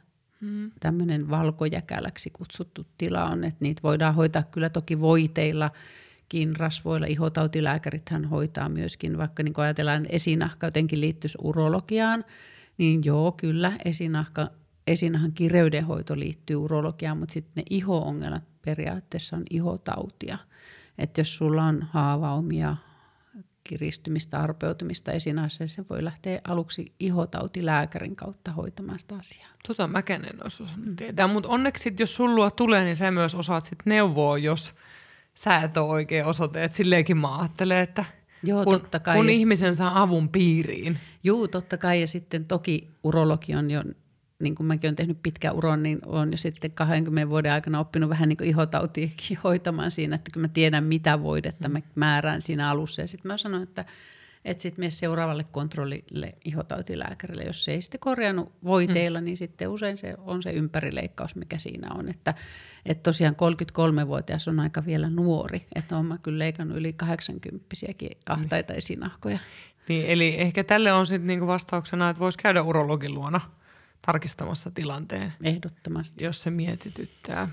Mm. Tämmöinen valkojäkäläksi kutsuttu tila on, että niitä voidaan hoitaa kyllä toki voiteilla – rasvoilla ihotautilääkärit hän hoitaa myöskin, vaikka niin ajatellaan esinahka jotenkin liittyisi urologiaan, niin joo, kyllä esinahka esinahan kireydenhoito liittyy urologiaan, mutta sitten ne iho-ongelmat periaatteessa on ihotautia. Että jos sulla on haavaumia, kiristymistä, arpeutumista esinahassa, se voi lähteä aluksi ihotautilääkärin kautta hoitamaan sitä asiaa. Tota mäkään en olisi osannut tietää, mutta onneksi sit, jos sulla tulee, niin sä myös osaat sit neuvoa, jos sä et ole oikein osoite. Et silleenkin mä ajattelen, että Joo, kun, totta kai. kun ihmisen saa avun piiriin. Juu, totta kai. Ja sitten toki urologi on jo, niin kuin mäkin olen tehnyt pitkän uron, niin olen jo sitten 20 vuoden aikana oppinut vähän niin kuin ihotautiakin hoitamaan siinä, että kun mä tiedän mitä voidetta mä määrään siinä alussa. Ja sitten mä sanoin, että että sitten mene seuraavalle kontrollille ihotautilääkärille. Jos se ei sitten korjannut voiteilla, mm. niin sitten usein se on se ympärileikkaus, mikä siinä on. Että, että tosiaan 33-vuotias on aika vielä nuori. Että olen mä kyllä leikannut yli 80-siäkin ahtaita esinahkoja. Niin, eli ehkä tälle on sitten niinku vastauksena, että voisi käydä urologin luona tarkistamassa tilanteen, Ehdottomasti. jos se mietityttää.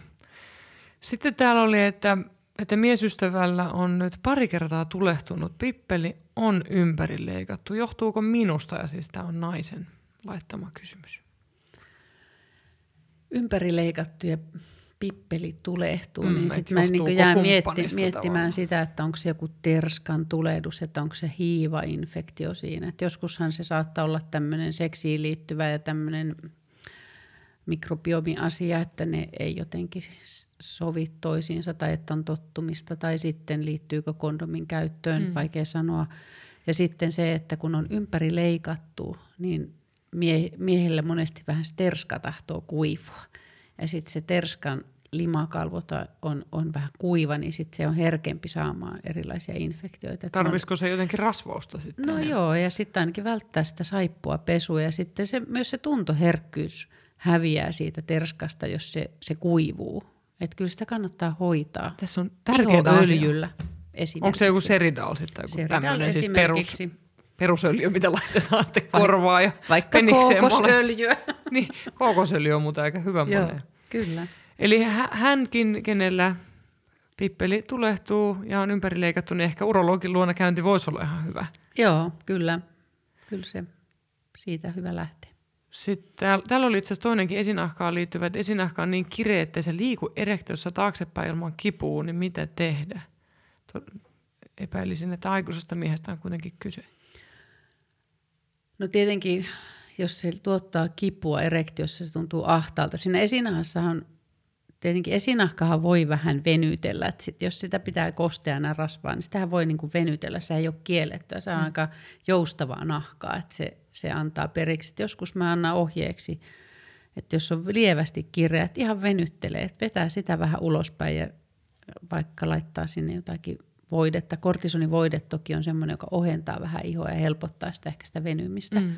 Sitten täällä oli, että, että miesystävällä on nyt pari kertaa tulehtunut pippeli, on ympärileikattu. Johtuuko minusta? Ja siis tämä on naisen laittama kysymys. ympärileikattuja pippeli tulehtuu, Mm, niin sitten mä niin jään mietti, miettimään tavallaan? sitä, että onko se joku terskan tulehdus, että onko se hiivainfektio siinä. Et joskushan se saattaa olla tämmöinen seksiin liittyvä ja tämmöinen mikrobiomi-asia, että ne ei jotenkin sovi toisiinsa tai että on tottumista tai sitten liittyykö kondomin käyttöön, mm. vaikea sanoa. Ja sitten se, että kun on ympäri leikattu, niin mie- miehelle monesti vähän se terska tahtoo kuivua. Ja sitten se terskan limakalvota on, on vähän kuiva, niin sitten se on herkempi saamaan erilaisia infektioita. Tarvisiko se jotenkin rasvausta sitten? No joo, ja sitten ainakin välttää sitä saippua pesua ja sitten se, myös se tuntoherkkyys häviää siitä terskasta, jos se, se kuivuu. Että kyllä sitä kannattaa hoitaa. Tässä on tärkeää. Ihoöljyllä esimerkiksi. Onko se joku Seridal sitten? Joku Seridal tämmöinen siis perus, perusöljy, mitä laitetaan sitten korvaan ja Vaikka kookosöljyä. Niin, kookosöljy on muuten aika hyvä Joo, moneen. kyllä. Eli hä- hänkin, kenellä pippeli tulehtuu ja on ympärileikattu, niin ehkä urologin luona käynti voisi olla ihan hyvä. Joo, kyllä. Kyllä se siitä hyvä lähteä. Sitten täällä, täällä oli itse asiassa toinenkin esinahkaan liittyvä, että esinahka on niin kireä, että se liiku erektiossa taaksepäin ilman kipua, niin mitä tehdä? Epäilisin, että aikuisesta miehestä on kuitenkin kyse. No tietenkin, jos se tuottaa kipua erektiossa, se tuntuu ahtaalta. Siinä esinahassahan, tietenkin esinahkahan voi vähän venytellä. Että sit, jos sitä pitää kosteana rasvaa, niin sitähän voi niinku venytellä. Se ei ole kiellettyä. Se on mm. aika joustavaa nahkaa, että se, se antaa periksi. Et joskus mä annan ohjeeksi, että jos on lievästi kireä, että ihan venyttelee, että vetää sitä vähän ulospäin ja vaikka laittaa sinne jotakin voidetta. Kortisonivoide toki on semmoinen, joka ohentaa vähän ihoa ja helpottaa sitä ehkä sitä venymistä. Mm.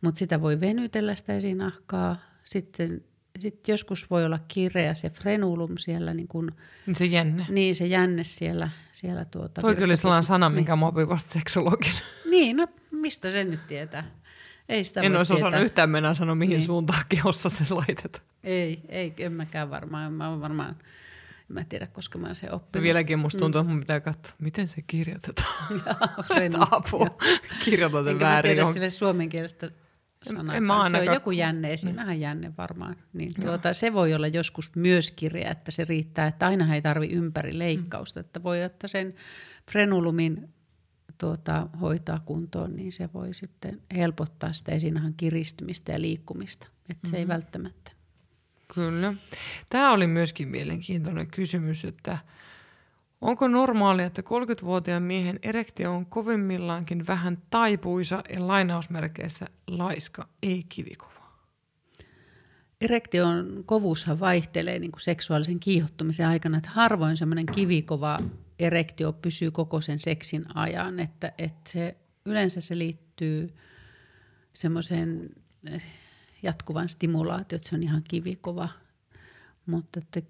Mutta sitä voi venytellä sitä esinahkaa. Sitten sit joskus voi olla kireä se frenulum siellä, niin, kun, Niin se jänne. niin se jänne siellä. siellä tuota, Toi kyllä sellainen sana, minkä mä opin vasta seksologina. Niin, no mistä sen nyt tietää? Ei sitä En olisi tietää. osannut yhtään mennä sanoa, mihin Niin. suuntaan kehossa se laitetaan. Ei, ei, en mäkään varmaan. Mä oon varmaan, en mä tiedä, koska mä oon se Ja oppinut. vieläkin musta tuntuu, että mun pitää katsoa, miten se kirjoitetaan. Jaa, Frenny. Apua, kirjoitan sen Enkä mä väärin. tiedä johonkin. sille suomenkielistä sanaa. en mä se on joku jänne, Mm. esiin vähän jänne varmaan. Niin tuota, se voi olla joskus myös kireä, että se riittää, että aina ei tarvi ympäri leikkausta. Että voi ottaa sen frenulumin tuota, hoitaa kuntoon, niin se voi sitten helpottaa sitä esinahan kiristymistä ja liikkumista. Että se ei välttämättä. Kyllä. Tämä oli myöskin mielenkiintoinen kysymys, että onko normaalia, että 30-vuotiaan miehen erektio on kovimmillaankin vähän taipuisa ja lainausmerkeissä laiska, ei kivikova? Erektion kovuushan vaihtelee niin kuin seksuaalisen kiihottumisen aikana, että harvoin semmoinen kivikova erektio pysyy koko sen seksin ajan, että, että se, yleensä se liittyy semmoiseen eh, jatkuvan stimulaatioon, että se on ihan kivikova, mutta että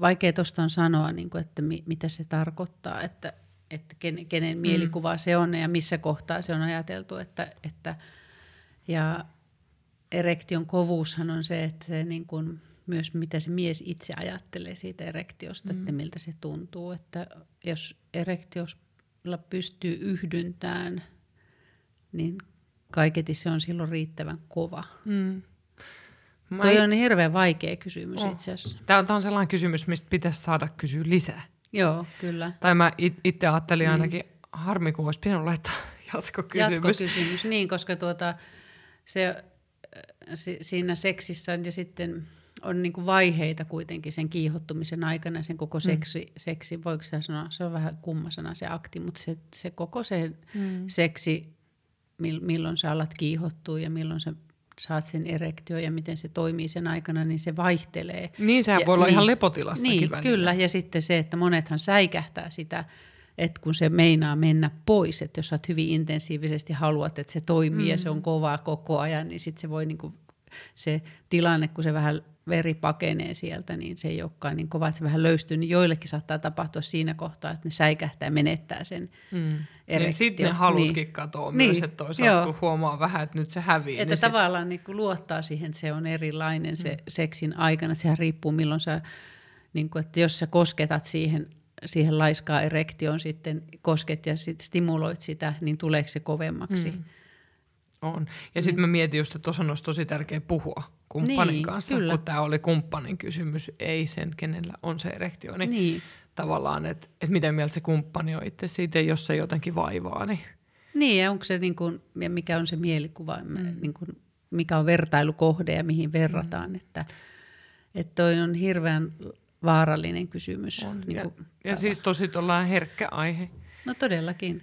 vaikea tuosta on sanoa, niin kuin, että mi, mitä se tarkoittaa, että, että kenen, kenen mielikuva se on ja missä kohtaa se on ajateltu, että, että ja erektion kovuushan on se, että se niin kuin myös mitä se mies itse ajattelee siitä erektiosta, mm. että miltä se tuntuu. Että jos erektiolla pystyy yhdyntään, niin kaiketi se on silloin riittävän kova. Mm. Mä Toi it- on hirveän vaikea kysymys Oh. itse asiassa. Tää on, tää on sellainen kysymys, mistä pitäisi saada kysyä lisää. Joo, kyllä. Tai mä it- itse ajattelin Niin. ainakin, harmi kun olisi pitänyt laittaa jatkokysymys. Jatkokysymys, niin, koska tuota, se, äh, si, siinä seksissä ja sitten on niin kuin vaiheita kuitenkin sen kiihottumisen aikana, sen koko seksi, mm. seksi voiko sitä sanoa, se on vähän kumma sana se akti, mutta se, se koko se Mm. seksi, mil, milloin sä alat kiihottua ja milloin sä saat sen erektio ja miten se toimii sen aikana, niin se vaihtelee. Niin, sehän Ja- voi olla niin. ihan lepotilassakin Niin, välillä. kyllä. Ja sitten se, että monethan säikähtää sitä, että kun se meinaa mennä pois, että jos sä oot hyvin intensiivisesti haluat, että se toimii mm. ja se on kovaa koko ajan, niin sitten se voi niinku, se tilanne, kun se vähän veri pakenee sieltä, niin se ei olekaan niin kova, että se vähän löystyy, niin joillekin saattaa tapahtua siinä kohtaa, että ne säikähtää ja menettää sen. Mm. Niin sitten ne halutkin Niin. katoa Niin, myös, että toisaalta joo. kun huomaa vähän, että nyt se hävii. Että niin sit- tavallaan niin kuin luottaa siihen, että se on erilainen se seksin aikana. Sehän riippuu milloin sä, niin kuin, että jos sä kosketat siihen, siihen laiskaa erektioon sitten kosket ja sit stimuloit sitä, niin tuleeko se kovemmaksi. Mm. On. Ja sitten mä mietin just, että tuossa olisi tosi tärkeä puhua kumppanin Niin, kanssa, kyllä. kun tämä oli kumppanin kysymys, ei sen, kenellä on se erektio. Niin, niin. Tavallaan, että, että miten mieltä se kumppani on itse siitä, jos se jotenkin vaivaa. Niin. Niin, ja onko se niin kuin, ja mikä on se mielikuva, mm. niin kuin, mikä on vertailukohde ja mihin verrataan. Mm. Että, että toi on hirveän vaarallinen kysymys. On. Niin ja, kuin, ja siis tosi herkkä aihe. No todellakin.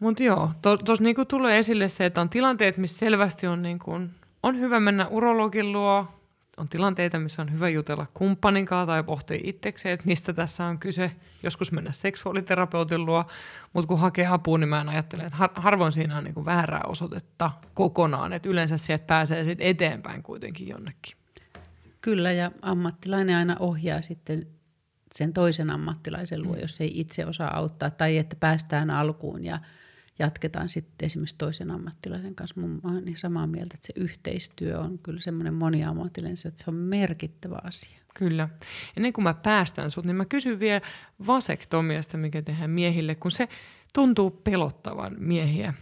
Mutta joo, tuossa to, niinku tulee esille se, että on tilanteet, missä selvästi on, niinku, on hyvä mennä urologin luo, on tilanteita, missä on hyvä jutella kumppanin kanssa tai pohtia itsekseen, että mistä tässä on kyse. Joskus mennä seksuaaliterapeutin luo, mutta kun hakee apua, niin mä en ajattele, että har, harvoin siinä on niinku väärää osoitetta kokonaan, että yleensä sieltä pääsee sit eteenpäin kuitenkin jonnekin. Kyllä, ja ammattilainen aina ohjaa sitten sen toisen ammattilaisen luo, mm. jos ei itse osaa auttaa, tai että päästään alkuun ja jatketaan sitten esimerkiksi toisen ammattilaisen kanssa. Mun, olen niin samaa mieltä, että se yhteistyö on kyllä semmoinen moniammatillinen, että se on merkittävä asia. Kyllä. Ennen kuin mä päästän sut, niin mä kysyn vielä vasektomiasta, mikä tehdään miehille, kun se tuntuu pelottavan miehiä.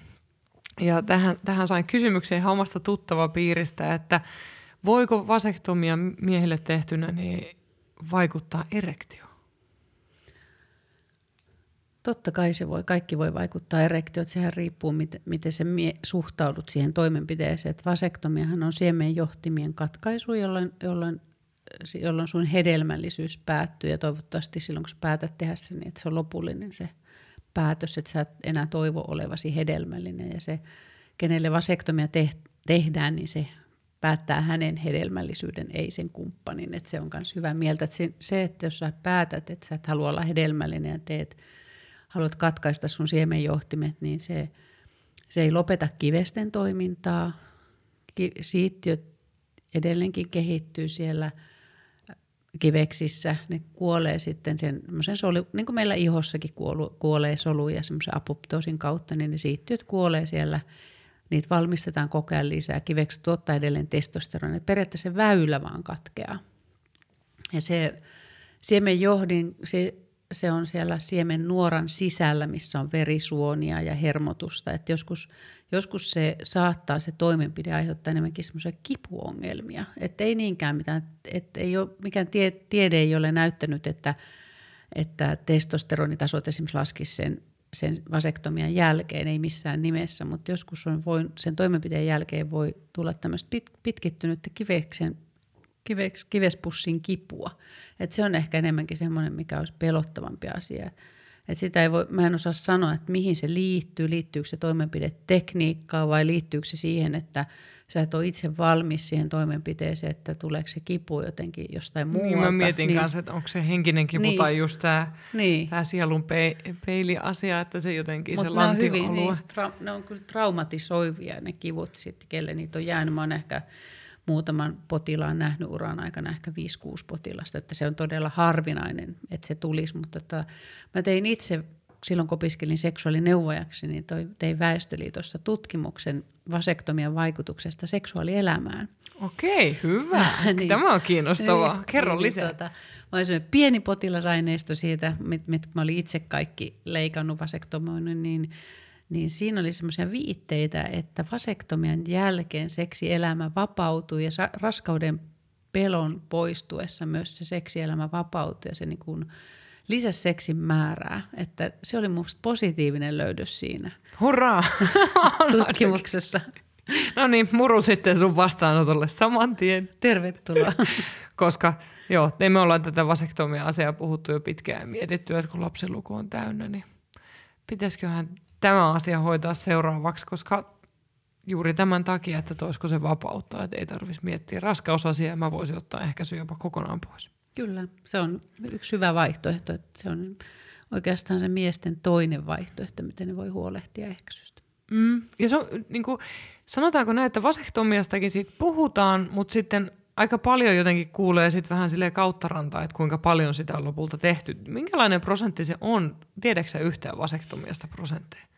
Ja tähän, tähän sain kysymyksen ihan omasta tuttava piiristä, että voiko vasektomia miehille tehtynä niin vaikuttaa erektioon? Totta kai se voi, kaikki voi vaikuttaa erektioon, sehän riippuu, miten, miten se mie, suhtaudut siihen toimenpiteeseen. Että vasektomiahan on siemenjohtimien katkaisu, jolloin, jolloin, jolloin sun hedelmällisyys päättyy ja toivottavasti silloin, kun sä päätät tehdä sen, niin että se on lopullinen se päätös, että sä et enää toivo olevasi hedelmällinen ja se, kenelle vasektomia te, tehdään, niin se päättää hänen hedelmällisyyden, ei sen kumppanin. Että se on myös hyvä mieltä. Että se, että jos sä päätät, että sä et halua olla hedelmällinen ja teet, haluat katkaista sun siemenjohtimet, niin se, se ei lopeta kivesten toimintaa. Ki, siittiöt edelleenkin kehittyy siellä kiveksissä. Ne kuolee sitten sen solu, niin kuin meillä ihossakin kuolu, kuolee soluja semmoisen apoptoosin kautta, niin ne siittiöt kuolee siellä niitä valmistetaan koko ajan lisää. Kiveksi tuottaa edelleen testosteronia. Periaatteessa se väylä vaan katkeaa. Ja se siemenjohdin, se, se on siellä siemen nuoran sisällä, missä on verisuonia ja hermotusta. Et joskus, joskus se saattaa se toimenpide aiheuttaa enemmänkin semmoisia kipuongelmia. Että ei niinkään mitään, että ei ole, mikään tie, tiede ei ole näyttänyt, että, että testosteronitasot esimerkiksi laskisi sen sen vasektomian jälkeen, ei missään nimessä, mutta joskus on voi, sen toimenpiteen jälkeen voi tulla tämmöistä pit, pitkittynyttä kiveksen, kiveks, kivespussin kipua. Et se on ehkä enemmänkin semmoinen, mikä olisi pelottavampi asia. Et sitä ei voi, mä en osaa sanoa, että mihin se liittyy, liittyykö se toimenpide tekniikkaan vai liittyykö se siihen, että sä et ole itse valmis siihen toimenpiteeseen, että tuleeko se kipu jotenkin jostain muualta. Niin, mä mietin niin. kanssa, että onko se henkinen kipu Niin. tai just tämä Niin. tää sielun pe- peiliasia, että se jotenkin Mut se ne on, hyvin, niin, tra- ne on kyllä traumatisoivia ne kivut sitten, kelle niitä on jäänyt. Mä oon ehkä muutaman potilaan nähnyt uran aikana, ehkä 5-6 potilasta, että se on todella harvinainen, että se tulisi. Mutta että mä tein itse, silloin kun opiskelin seksuaalineuvojaksi, niin toi, tein Väestöliitossa tutkimuksen vasektomian vaikutuksesta seksuaalielämään. Okei, hyvä. Niin. Tämä on kiinnostavaa. Niin, Kerro niin, lisää. Tota, mä olin pieni potilasaineisto siitä, mit, mit mä olin itse kaikki leikannut vasektomoinut, niin, niin siinä oli semmoisia viitteitä, että vasektomian jälkeen seksielämä vapautui ja raskauden pelon poistuessa myös se seksielämä vapautui ja se niin kuin lisäsi seksin määrää. Että se oli minusta positiivinen löydös siinä. Hurraa! Tutkimuksessa. No niin, muru sitten sun vastaanotolle saman tien. Tervetuloa. Koska joo, me ollaan tätä vasektomia-asiaa puhuttu jo pitkään ja mietitty, että kun lapsen luku on täynnä, niin pitäisiköhän tämä asia hoitaa seuraavaksi, koska juuri tämän takia, että toisko se vapauttaa, että ei tarvitsisi miettiä raskausasiaa ja mä voisin ottaa ehkäisy jopa kokonaan pois. Kyllä, se on yksi hyvä vaihtoehto, että se on oikeastaan se miesten toinen vaihtoehto, miten ne voi huolehtia ehkäisystä. Mm. Ja se on, niin kuin, sanotaanko näin, että vasektomiastakin siitä puhutaan, mutta sitten aika paljon jotenkin kuulee sitten vähän sille kauttaranta, että kuinka paljon sitä on lopulta tehty. Minkälainen prosentti se on? Tiedätkö yhtään vasektomiasta prosentteja?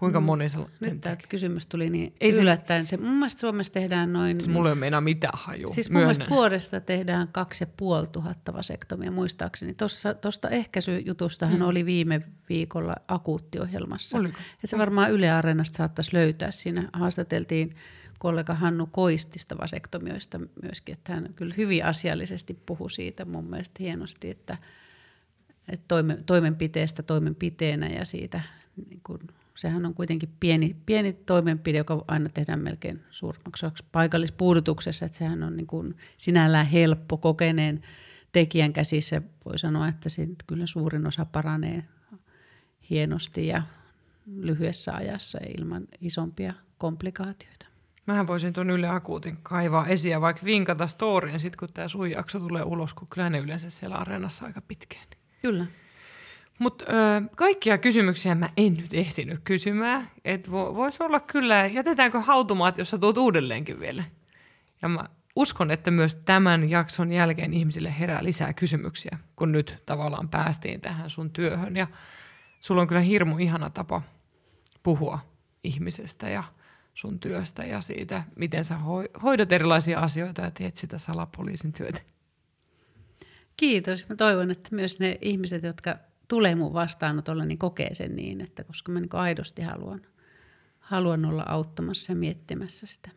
Kuinka mm. moni se Nyt tämä kysymys tuli niin ei yllättäen. Se, mun mielestä Suomessa tehdään noin... Siis mulla ei ole meinaa mitään hajua. Siis mun mielestä vuodesta tehdään kaksi ja puoli tuhatta vasektomia muistaakseni. Tuosta ehkäisyjutustahan mm. oli viime viikolla akuuttiohjelmassa. Oliko? Se varmaan Yle Areenasta saattaisi löytää. Siinä haastateltiin kollega Hannu Koistista vasektomioista myöskin, että hän kyllä hyvin asiallisesti puhui siitä mun mielestä hienosti, että, että toimen, toimenpiteestä toimenpiteenä ja siitä niin kuin sehän on kuitenkin pieni, pieni toimenpide, joka aina tehdään melkein suurimmaksi paikallispuudutuksessa, että sehän on niin kuin sinällään helppo kokeneen tekijän käsissä. Voi sanoa, että siitä kyllä suurin osa paranee hienosti ja lyhyessä ajassa ilman isompia komplikaatioita. Mähän voisin tuon Yle Akuutin kaivaa esiin ja vaikka vinkata storyin, sit kun tämä sun jakso tulee ulos, kun kyllä ne yleensä siellä areenassa aika pitkään. Kyllä. Mutta kaikkia kysymyksiä mä en nyt ehtinyt kysymään. Et vo, voisi olla kyllä, jätetäänkö hautumaat, jos sä tuut uudelleenkin vielä. Ja mä uskon, että myös tämän jakson jälkeen ihmisille herää lisää kysymyksiä, kun nyt tavallaan päästiin tähän sun työhön. Ja sulla on kyllä hirmu ihana tapa puhua ihmisestä ja sun työstä ja siitä, miten sä hoidat erilaisia asioita ja teet sitä salapoliisin työtä. Kiitos. Mä toivon, että myös ne ihmiset, jotka tulee mun vastaanotolle, niin kokee sen niin, että koska mä niin aidosti haluan, haluan olla auttamassa ja miettimässä sitä.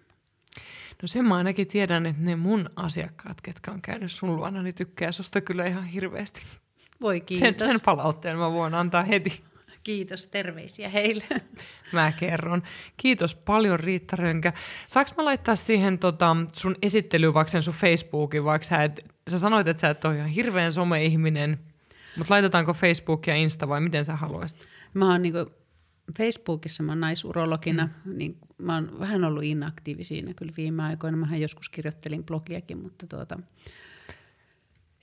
No sen mä ainakin tiedän, että ne mun asiakkaat, ketkä on käynyt sun luona, niin tykkää susta kyllä ihan hirveästi. Voi kiitos. Sen, sen palautteen mä voin antaa heti. Kiitos, terveisiä heille. Mä kerron. Kiitos paljon Riitta Rönkä. Saanko mä laittaa siihen tota, sun esittelyyn vaikka sen sun Facebookin, vaikka sä, et, sä sanoit, että sä et ole ihan hirveän some-ihminen, mutta laitetaanko Facebook ja Insta vai miten sä haluaisit? Mä oon niinku Facebookissa mä oon naisurologina, mm. niin mä oon vähän ollut inaktiivi siinä kyllä viime aikoina. Mähän joskus kirjoittelin blogiakin, mutta tuota,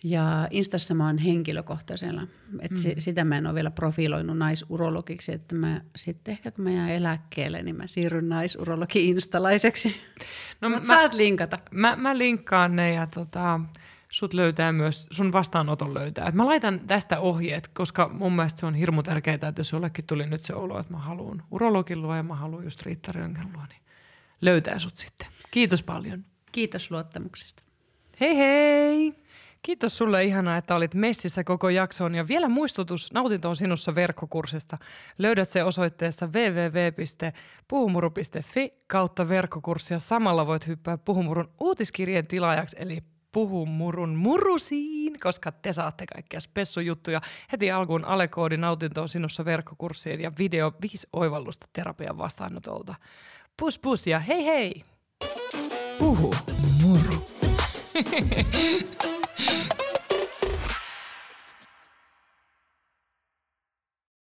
ja Instassa mä oon henkilökohtaisella, että mm. sitä mä en ole vielä profiloinut naisurologiksi, että mä sitten ehkä kun mä jään eläkkeelle, niin mä siirryn naisurologi-instalaiseksi. No, Mutta saat linkata. Mä, mä linkkaan ne ja tota, sut löytää myös, sun vastaanoton löytää. Et mä laitan tästä ohjeet, koska mun mielestä se on hirmu tärkeää, että jos jollekin tuli nyt se olo, että mä haluan urologin luo ja mä haluan just Riitta Röngän luo, niin löytää sut sitten. Kiitos paljon. Kiitos luottamuksesta. Hei hei! Kiitos sulle ihanaa, että olit messissä koko jaksoon ja vielä muistutus Nautinto on sinussa verkkokurssista. Löydät se osoitteessa www.puhumuru.fi kautta verkkokurssia. Samalla voit hyppää Puhumurun uutiskirjeen tilaajaksi eli Puhumurun murusiin, koska te saatte kaikkia spessujuttuja. Heti alkuun alekoodi nautinto on sinussa verkkokurssiin ja video viisi oivallusta terapian vastaanotolta. Pus pus ja hei hei! Puhu muru.